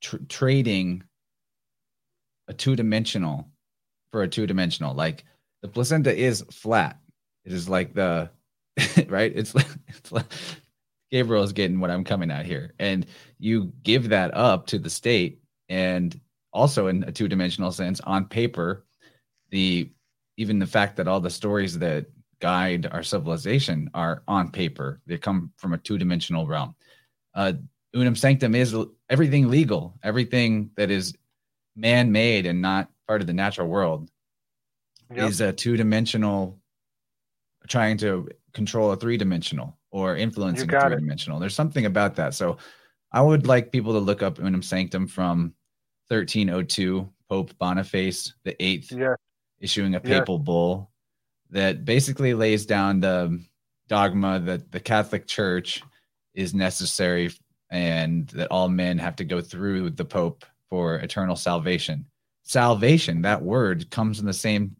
tr- trading a two dimensional for a two dimensional. Like the placenta is flat, it is like the right. It's like, it's like Gabriel is getting what I'm coming at here, and you give that up to the state, and also in a two dimensional sense, on paper, the even the fact that all the stories that guide our civilization are on paper. They come from a two dimensional realm. Uh, unam sanctam is everything legal, everything that is man made and not part of the natural world yep. is a two dimensional trying to control a three dimensional or influencing a three dimensional. There's something about that. So I would like people to look up Unam Sanctam from 1302, Pope Boniface the Eighth, yeah. issuing a papal yeah. bull that basically lays down the dogma that the Catholic Church is necessary and that all men have to go through the Pope for eternal salvation. Salvation, that word comes in the same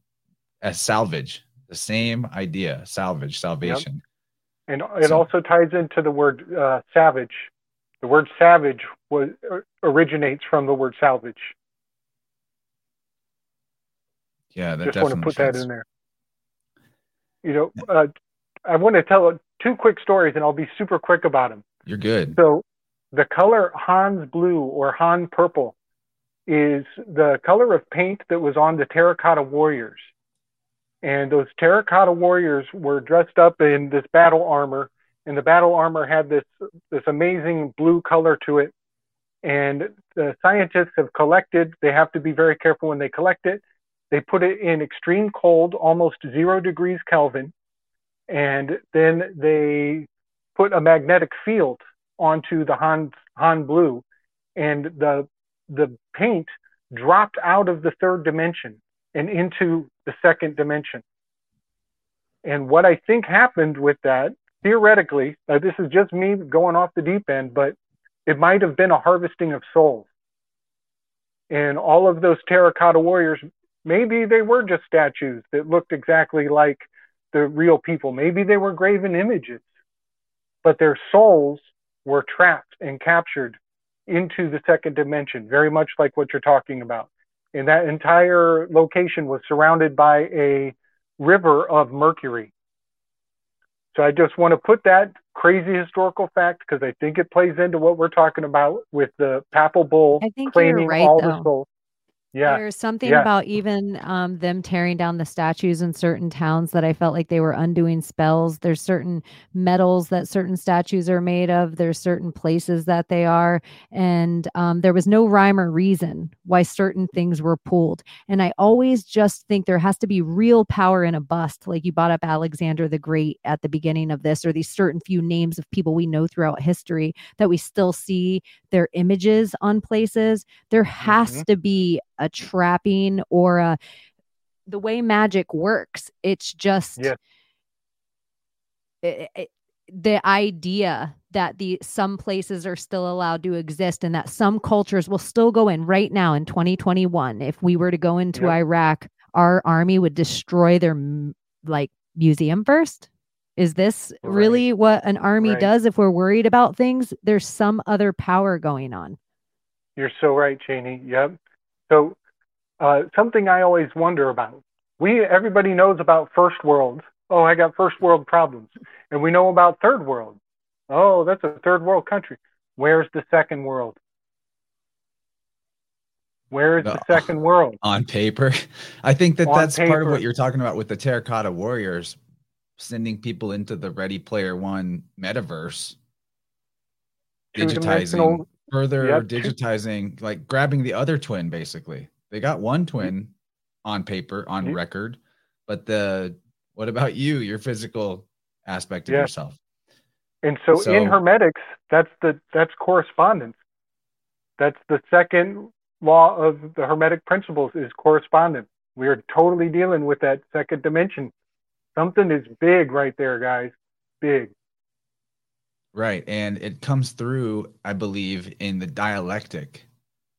as salvage the same idea salvage salvation yep. and it so, also ties into the word uh, savage the word savage was uh, originates from the word salvage. Yeah that just want to put fits. that in there. You know uh, i want to tell two quick stories and i'll be super quick about them you're good. So the color hans blue or han purple is the color of paint that was on the terracotta warriors. And those terracotta warriors were dressed up in this battle armor and the battle armor had this this amazing blue color to it. And the scientists have collected they have to be very careful when they collect it. They put it in extreme cold almost zero degrees kelvin. And then they put a magnetic field onto the han han blue. And the the paint dropped out of the third dimension and into the second dimension. And what I think happened with that, theoretically, uh, this is just me going off the deep end, but it might have been a harvesting of souls. And all of those terracotta warriors, maybe they were just statues that looked exactly like the real people. Maybe they were graven images, but their souls were trapped and captured into the second dimension, very much like what you're talking about and that entire location was surrounded by a river of mercury. So I just want to put that crazy historical fact because I think it plays into what we're talking about with the papal bull claiming right, all though. the souls. Yeah. There's something Yeah. about even um, them tearing down the statues in certain towns that I felt like they were undoing spells. There's certain metals that certain statues are made of. There's certain places that they are, and um, there was no rhyme or reason why certain things were pulled. And I always just think there has to be real power in a bust, like you brought up Alexander the Great at the beginning of this, or these certain few names of people we know throughout history that we still see their images on places. There has to be a trapping or a the way magic works. It's just Yeah. it- it- the idea that the some places are still allowed to exist and that some cultures will still go in right now in 2021 if we were to go into Yep. iraq our army would destroy their like museum first is this Right. really what an army Right. does if we're worried about things there's some other power going on You're so right, Cheney. Yep. So, uh, something I always wonder about. We everybody knows about first world. Oh, I got first world problems, and we know about third world. Oh, that's a third world country. Where's the second world? Where is No. the second world? on paper. I think that On that's part of what you're talking about with the Terracotta Warriors, sending people into the Ready Player One metaverse, digitizing further, Yep. digitizing, like grabbing the other twin. Basically, they got one twin on paper, on Yep. record, but the what about you? Your physical aspect of Yeah. yourself. And so, So- in hermetics, that's the that's correspondence. That's the second law of the hermetic principles is correspondence. We are totally dealing with that second dimension. Something is big right there, guys. Big. Right. And it comes through, I believe, in the dialectic.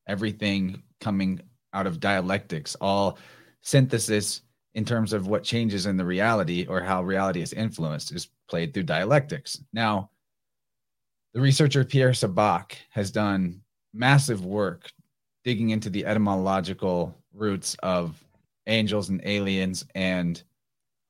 Everything coming out of dialectics, all synthesis in terms of what changes in the reality or how reality is influenced is played through dialectics. Now, the researcher Pierre Sabak has done massive work digging into the etymological roots of angels and aliens and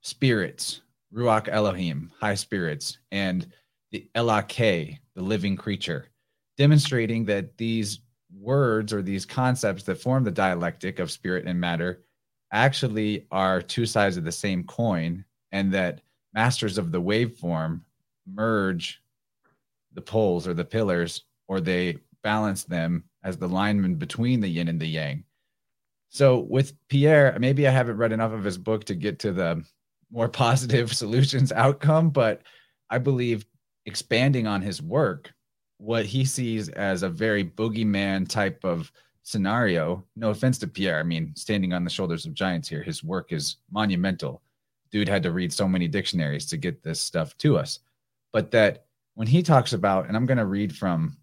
spirits, Ruach Elohim, high spirits, and the Elake, the living creature, demonstrating that these words or these concepts that form the dialectic of spirit and matter actually are two sides of the same coin, and that masters of the waveform merge the poles or the pillars, or they balance them as the lineman between the yin and the yang. So with Pierre, maybe I haven't read enough of his book to get to the more positive solutions outcome, but I believe expanding on his work, what he sees as a very boogeyman type of scenario. No offense to Pierre. I mean, standing on the shoulders of giants here, his work is monumental. Dude had to read so many dictionaries to get this stuff to us. But that when he talks about, and I'm going to read from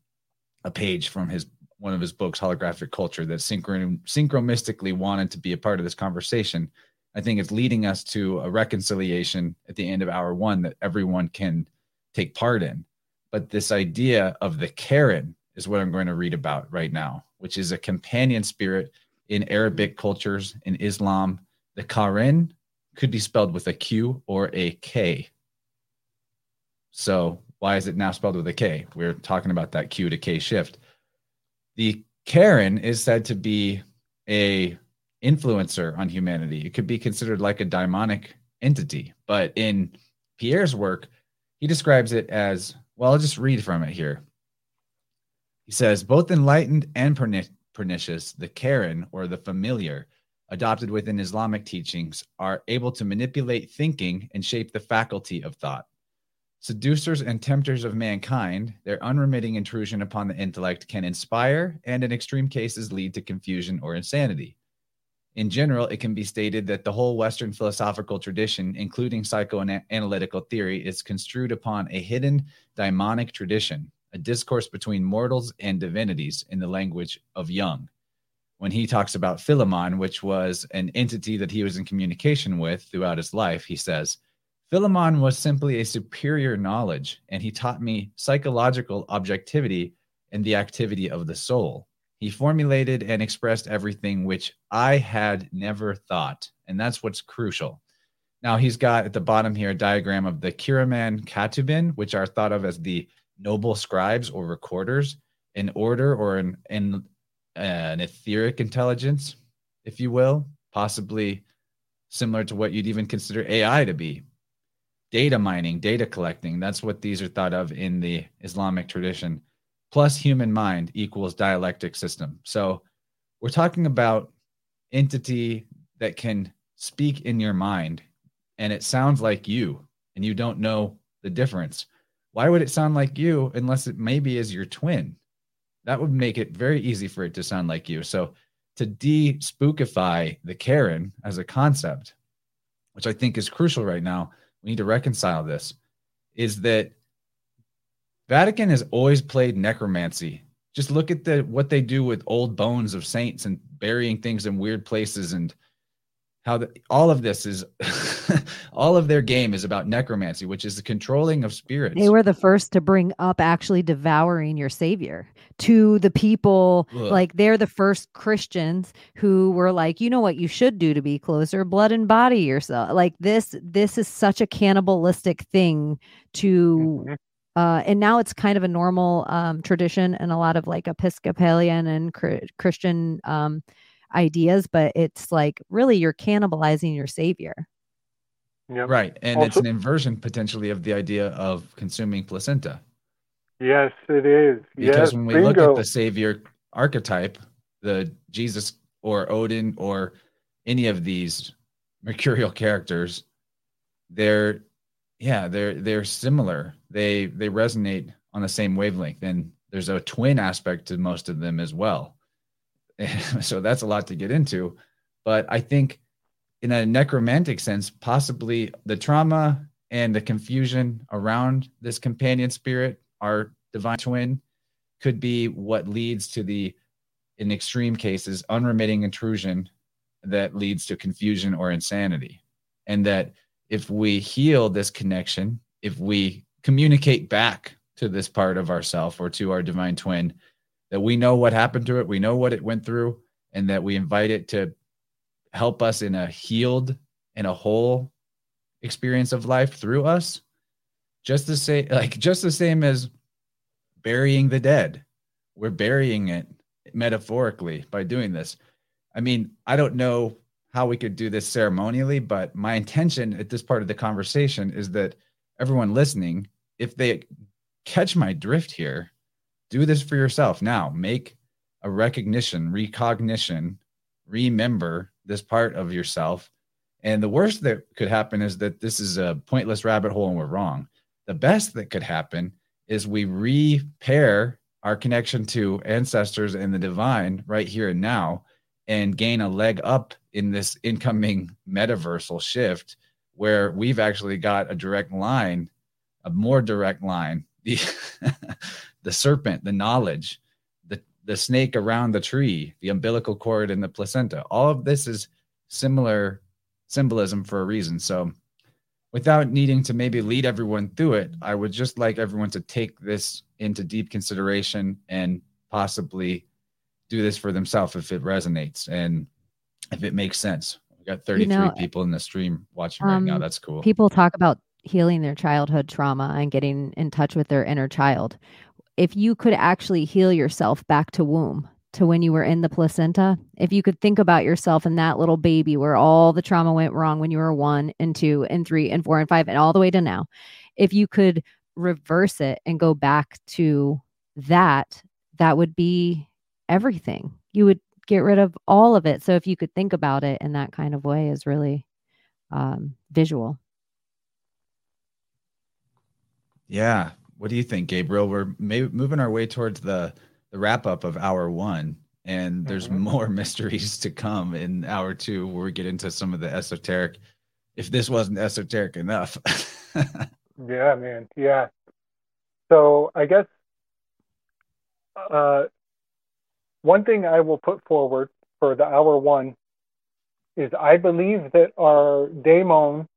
a page from his one of his books, Holographic Culture, that synchron synchromistically wanted to be a part of this conversation. I think it's leading us to a reconciliation at the end of hour one that everyone can take part in. But this idea of the Qarin is what I'm going to read about right now, which is a companion spirit in Arabic cultures, in Islam. The Qarin could be spelled with a Q or a K. So why is it now spelled with a K? We're talking about that Q to K shift. The Qarin is said to be a influencer on humanity. It could be considered like a demonic entity, but in Pierre's work, he describes it as well. I'll just read from it here. He says, both enlightened and perni- pernicious, the Qarin or the familiar, adopted within Islamic teachings, are able to manipulate thinking and shape the faculty of thought. Seducers and tempters of mankind, their unremitting intrusion upon the intellect can inspire and, in extreme cases, lead to confusion or insanity. In general, it can be stated that the whole Western philosophical tradition, including psychoanalytical theory, is construed upon a hidden daimonic tradition, a discourse between mortals and divinities in the language of Jung. When he talks about Philemon, which was an entity that he was in communication with throughout his life, he says, Philemon was simply a superior knowledge, and he taught me psychological objectivity and the activity of the soul. He formulated and expressed everything which I had never thought. And that's what's crucial. Now, he's got at the bottom here a diagram of the Kiraman Katibin, which are thought of as the noble scribes or recorders, an order or an, an, uh, an etheric intelligence if you will, possibly similar to what you'd even consider AI to be. Data mining, data collecting, that's what these are thought of in the Islamic tradition. Plus human mind equals dialectic system. So we're talking about entity that can speak in your mind and it sounds like you and you don't know the difference. Why would it sound like you unless it maybe is your twin? That would make it very easy for it to sound like you. So to de spookify the Qarin as a concept, which I think is crucial right now, we need to reconcile this, is that Vatican has always played necromancy. Just look at the what they do with old bones of saints and burying things in weird places and how the, all of this is all of their game is about necromancy which is the controlling of spirits they were the first to bring up actually devouring your savior to the people Ugh. like they're the first christians who were like you know what you should do to be closer blood and body yourself like this this is such a cannibalistic thing to mm-hmm. Uh, and now it's kind of a normal um, tradition and a lot of like Episcopalian and Christian um, ideas, but it's like really you're cannibalizing your savior. Yep. Right. And also, it's an inversion potentially of the idea of consuming placenta. Yes, it is. Because yes, when we bingo. look at the savior archetype, the Jesus or Odin or any of these mercurial characters, they're yeah, they're they're similar. They they resonate on the same wavelength. And there's a twin aspect to most of them as well. so that's a lot to get into. But I think in a necromantic sense, possibly the trauma and the confusion around this companion spirit, our divine twin, could be what leads to the, in extreme cases, unremitting intrusion that leads to confusion or insanity. And that if we heal this connection, if we communicate back to this part of ourself or to our divine twin, that we know what happened to it, we know what it went through, and that we invite it to help us in a healed and a whole experience of life through us. Just the same, like just the same as burying the dead. We're burying it metaphorically by doing this. I mean, I don't know how we could do this ceremonially, but my intention at this part of the conversation is that everyone listening, if they catch my drift here, do this for yourself now. Make a recognition, recognition, remember this part of yourself. And the worst that could happen is that this is a pointless rabbit hole and we're wrong. The best that could happen is we repair our connection to ancestors and the divine right here and now and gain a leg up in this incoming metaversal shift where we've actually got a direct line, a more direct line. The the serpent, the knowledge, the, the snake around the tree, the umbilical cord and the placenta. All of this is similar symbolism for a reason. So, without needing to maybe lead everyone through it, I would just like everyone to take this into deep consideration and possibly do this for themselves if it resonates and if it makes sense. We got 33 you know, people in the stream watching um, right now. Um, That's cool. People talk about healing their childhood trauma and getting in touch with their inner child if you could actually heal yourself back to womb to when you were in the placenta, if you could think about yourself and that little baby where all the trauma went wrong when you were one and two and three and four and five and all the way to now, if you could reverse it and go back to that, that would be everything. You would get rid of all of it. So if you could think about it in that kind of way is really um, visual. Yeah, what do you think, Gabriel? We're may- moving our way towards the the wrap up of hour one, and there's mm-hmm. more mysteries to come in hour two, where we get into some of the esoteric. If this wasn't esoteric enough. yeah, man. Yeah. So I guess uh, one thing I will put forward for the hour one is I believe that our daemon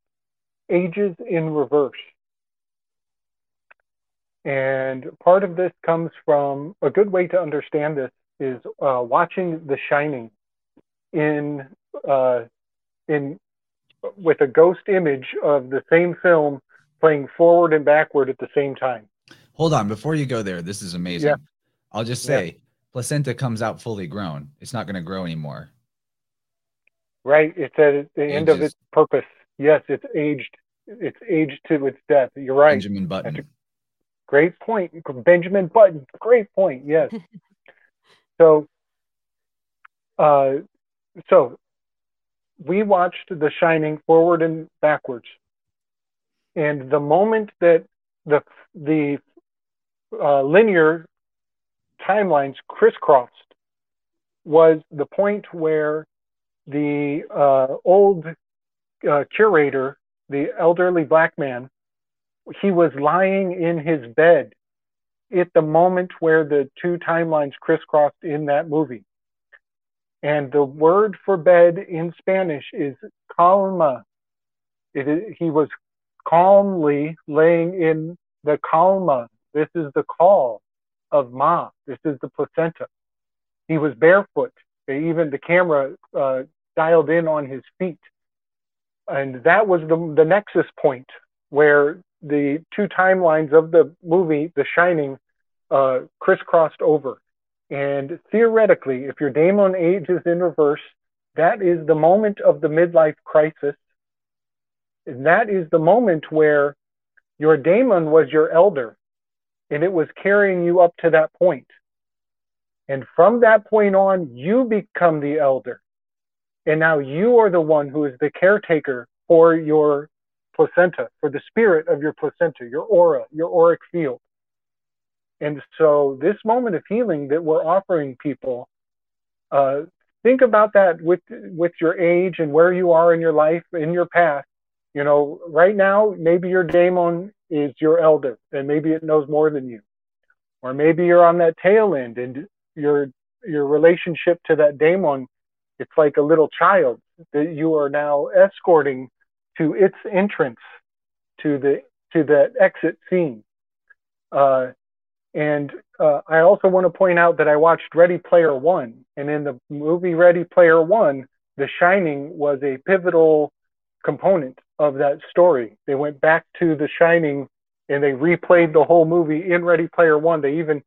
ages in reverse. And part of this comes from a good way to understand this is uh, watching The Shining in uh, in with a ghost image of the same film playing forward and backward at the same time. Hold on, before you go there, this is amazing. Yeah. I'll just say yeah. Placenta comes out fully grown. It's not going to grow anymore. Right. It's at the end of its purpose. Yes, it's aged. It's aged to its death. You're right. Benjamin Button. Great point. Benjamin Button. Great point. Yes. so, uh, so we watched The Shining forward and backwards, and the moment that the the uh, linear timelines crisscrossed was the point where the uh, old uh, curator, the elderly black man, he was lying in his bed at the moment where the two timelines crisscrossed in that movie. And the word for bed in Spanish is calma. It is, he was calmly laying in the calma. This is the call of Ma. This is the placenta. He was barefoot. Even the camera uh, dialed in on his feet. And that was the, the nexus point where the two timelines of the movie, The Shining, uh, crisscrossed over. And theoretically, if your daemon age is in reverse, that is the moment of the midlife crisis. And that is the moment where your daemon was your elder and it was carrying you up to that point. And from that point on, you become the elder. And now you are the one who is the caretaker for your placenta, for the spirit of your placenta, your aura, your auric field. And so, this moment of healing that we're offering people, uh, think about that with with your age and where you are in your life, in your path. You know, right now, maybe your daemon is your elder, and maybe it knows more than you, or maybe you're on that tail end, and your your relationship to that daemon, it's like a little child that you are now escorting to its entrance to the to that exit scene. Uh, and uh, I also want to point out that I watched Ready Player One, and in the movie Ready Player One, The Shining was a pivotal component of that story. They went back to The Shining and they replayed the whole movie in Ready Player One. They even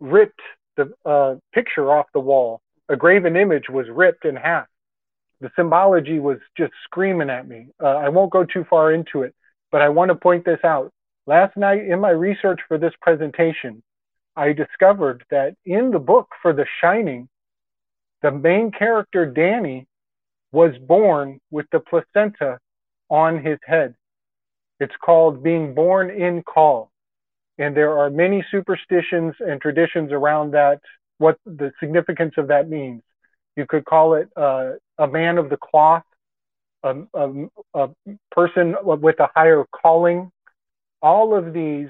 ripped the uh, picture off the wall. A graven image was ripped in half. The symbology was just screaming at me. Uh, I won't go too far into it, but I want to point this out. Last night in my research for this presentation, I discovered that in the book for The Shining, the main character, Danny, was born with the placenta on his head. It's called being born in caul. And there are many superstitions and traditions around that, what the significance of that means. You could call it uh, a man of the cloth, a, a, a person with a higher calling. All of these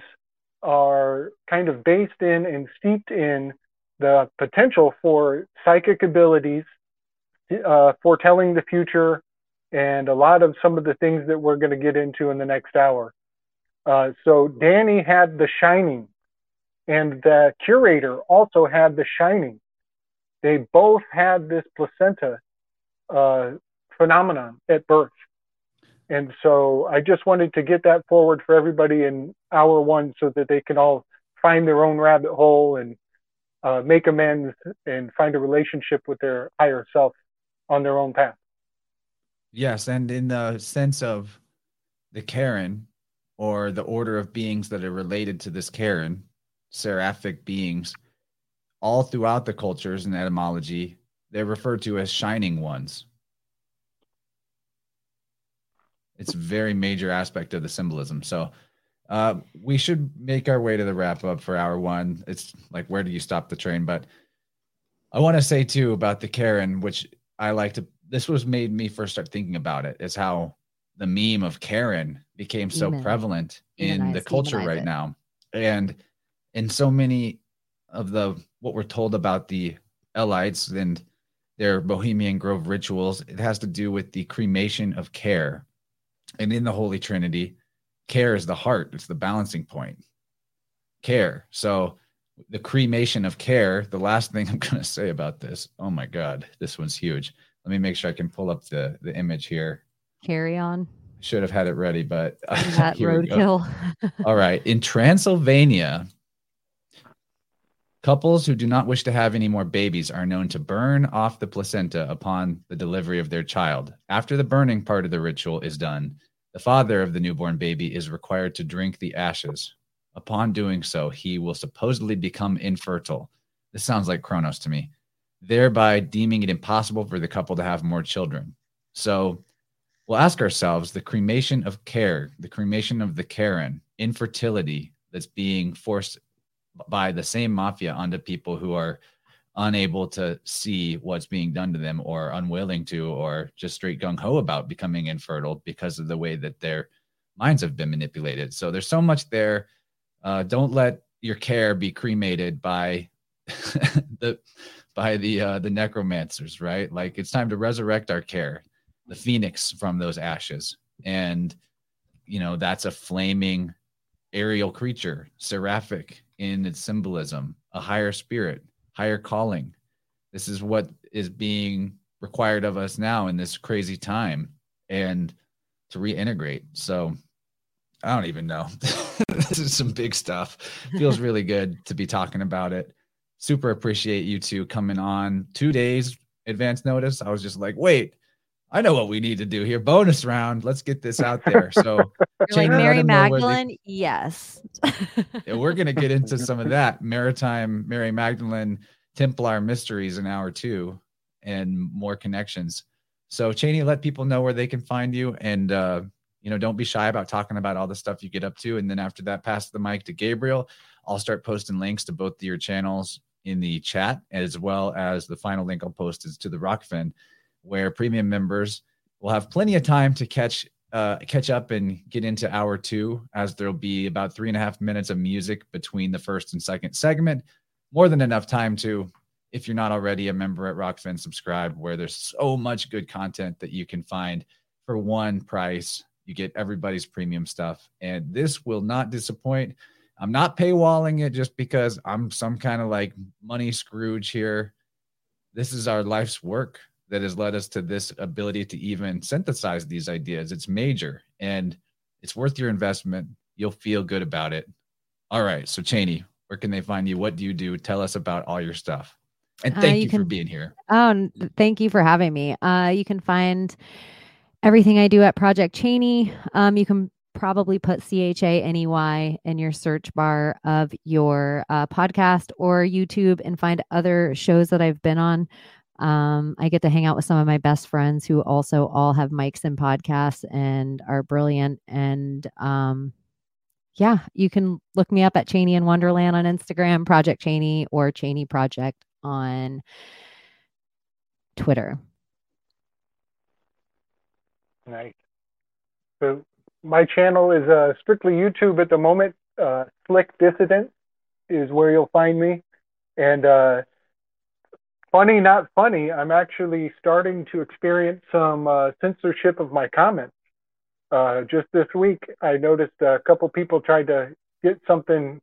are kind of based in and steeped in the potential for psychic abilities, uh, foretelling the future, and a lot of some of the things that we're going to get into in the next hour. Uh, so Danny had the shining, and the curator also had the shining. They both had this placenta uh, phenomenon at birth. And so I just wanted to get that forward for everybody in hour one so that they can all find their own rabbit hole and uh, make amends and find a relationship with their higher self on their own path. Yes, and in the sense of the Qarin or the order of beings that are related to this Qarin, seraphic beings, all throughout the cultures and etymology, they're referred to as shining ones. It's a very major aspect of the symbolism. So uh, we should make our way to the wrap up for hour one. It's like, where do you stop the train? But I want to say too about the Karen, which I like to, this was made me first start thinking about it, is how the meme of Karen became so Demon. prevalent in the culture demonize right it. now. And in so many of the, what we're told about the Elites and their Bohemian Grove rituals, it has to do with the cremation of care. And in the Holy Trinity, care is the heart, it's the balancing point. Care. So the cremation of care, the last thing I'm going to say about this, oh my God, this one's huge. Let me make sure I can pull up the, the image here. Carry on. Should have had it ready, but That here we go. roadkill. All right. In Transylvania, Couples who do not wish to have any more babies are known to burn off the placenta upon the delivery of their child. After the burning part of the ritual is done, the father of the newborn baby is required to drink the ashes. Upon doing so, he will supposedly become infertile. This sounds like Kronos to me, thereby deeming it impossible for the couple to have more children. So we'll ask ourselves the cremation of care, the cremation of the Karen, infertility that's being forced by the same mafia onto people who are unable to see what's being done to them or unwilling to or just straight gung ho about becoming infertile because of the way that their minds have been manipulated. So there's so much there. Uh, don't let your care be cremated by the by the uh, the necromancers, right? Like it's time to resurrect our care, the phoenix from those ashes, and you know that's a flaming aerial creature, seraphic in its symbolism, a higher spirit, higher calling. This is what is being required of us now in this crazy time and to reintegrate. So I don't even know. this is some big stuff. Feels really good to be talking about it. Super appreciate you two coming on two days advance notice. I was just like, wait, I know what we need to do here. Bonus round. Let's get this out there. So, like Mary Magdalene, they, yes. yeah, we're going to get into some of that maritime Mary Magdalene Templar mysteries in hour two and more connections. So, Chaney, let people know where they can find you, and uh, you know, don't be shy about talking about all the stuff you get up to. And then after that, pass the mic to Gabriel. I'll start posting links to both of your channels in the chat, as well as the final link I'll post is to the Rokfin where premium members will have plenty of time to catch uh, catch up and get into hour two, as there'll be about three and a half minutes of music between the first and second segment. More than enough time to, if you're not already a member at Rokfin, subscribe, where there's so much good content that you can find for one price. You get everybody's premium stuff, and this will not disappoint. I'm not paywalling it just because I'm some kind of like money Scrooge here. This is our life's work that has led us to this ability to even synthesize these ideas. It's major and it's worth your investment. You'll feel good about it. All right. So, Chaney, where can they find you? What do you do? Tell us about all your stuff. And uh, thank uh, you, you can, for being here. Oh, thank you for having me. Uh, you can find everything I do at Project Chaney. Um, you can probably put C H A N E Y in your search bar of your uh, podcast or YouTube and find other shows that I've been on. Um, I get to hang out with some of my best friends who also all have mics and podcasts and are brilliant. And um, yeah, you can look me up at Chaney in Wonderland on Instagram, Project Chaney, or Chaney Project on Twitter. Nice. So my channel is uh, strictly YouTube at the moment. Uh, Slick Dissident is where you'll find me, and uh, funny, not funny, I'm actually starting to experience some uh, censorship of my comments. Uh, just this week, I noticed a couple people tried to get something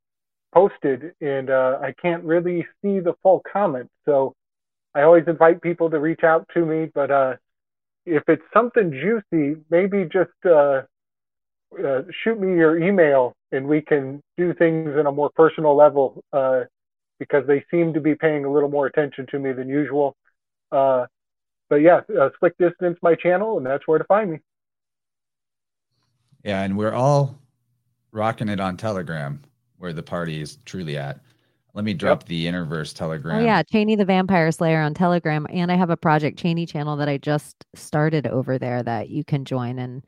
posted, and uh, I can't really see the full comment. So I always invite people to reach out to me, but if it's something juicy, maybe just uh, uh, shoot me your email, and we can do things in a more personal level because they seem to be paying a little more attention to me than usual. Uh, but yeah, uh, Slick Dissident, my channel, and that's where to find me. Yeah, and we're all rocking it on Telegram, where the party is truly at. Let me drop yep. the Innerverse Telegram. Oh yeah, Chaney the Vampire Slayer on Telegram, and I have a Project Chaney channel that I just started over there that you can join, and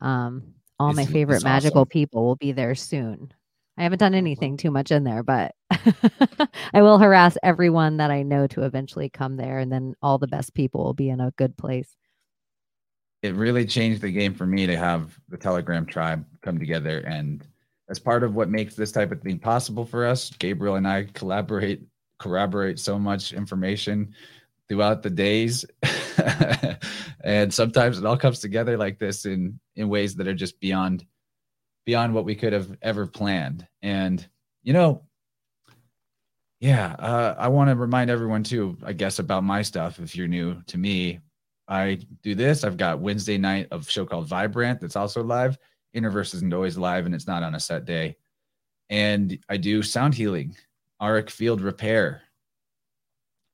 um, all it's, my favorite magical awesome. people will be there soon. I haven't done mm-hmm. anything too much in there, but I will harass everyone that I know to eventually come there, and then all the best people will be in a good place. It really changed the game for me to have the Telegram tribe come together. And as part of what makes this type of thing possible for us, Gabriel and I collaborate, corroborate so much information throughout the days. and sometimes it all comes together like this in in ways that are just beyond beyond what we could have ever planned. And, you know, yeah, uh, I want to remind everyone too, I guess, about my stuff. If you're new to me, I do this. I've got Wednesday night of show called Vibrant that's also live. Innerverse isn't always live and it's not on a set day. And I do sound healing. auric field repair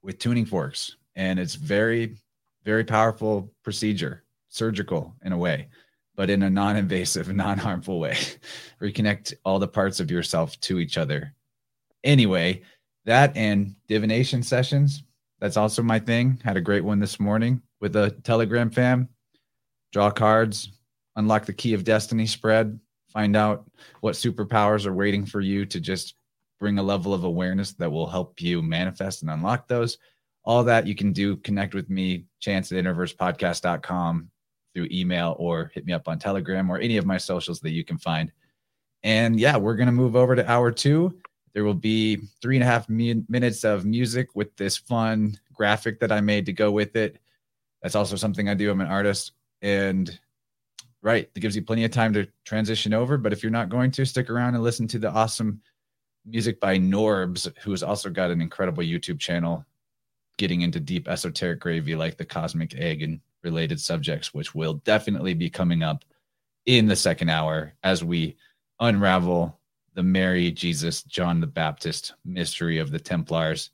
with tuning forks. And it's very, very powerful procedure, surgical in a way, but in a non invasive, non harmful way. Reconnect all the parts of yourself to each other. Anyway, that and divination sessions. That's also my thing. Had a great one this morning with a Telegram fam. Draw cards, unlock the key of destiny spread, find out what superpowers are waiting for you to just bring a level of awareness that will help you manifest and unlock those. All that you can do, connect with me, chance at innerversepodcast.com through email or hit me up on Telegram or any of my socials that you can find. And yeah, we're going to move over to hour two. There will be three and a half minutes of music with this fun graphic that I made to go with it. That's also something I do. I'm an artist. And right, it gives you plenty of time to transition over. But if you're not going to, stick around and listen to the awesome music by Norbs, who's also got an incredible YouTube channel getting into deep esoteric gravy like the cosmic egg and related subjects, which will definitely be coming up in the second hour as we unravel the Mary, Jesus, John the Baptist mystery of the Templars.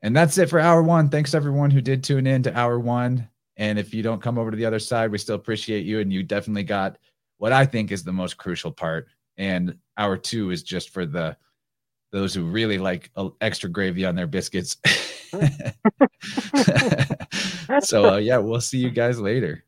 And that's it for hour one. Thanks everyone who did tune in to hour one. And if you don't come over to the other side, we still appreciate you. And you definitely got what I think is the most crucial part. And hour two is just for the those who really like extra gravy on their biscuits. so uh, yeah, we'll see you guys later.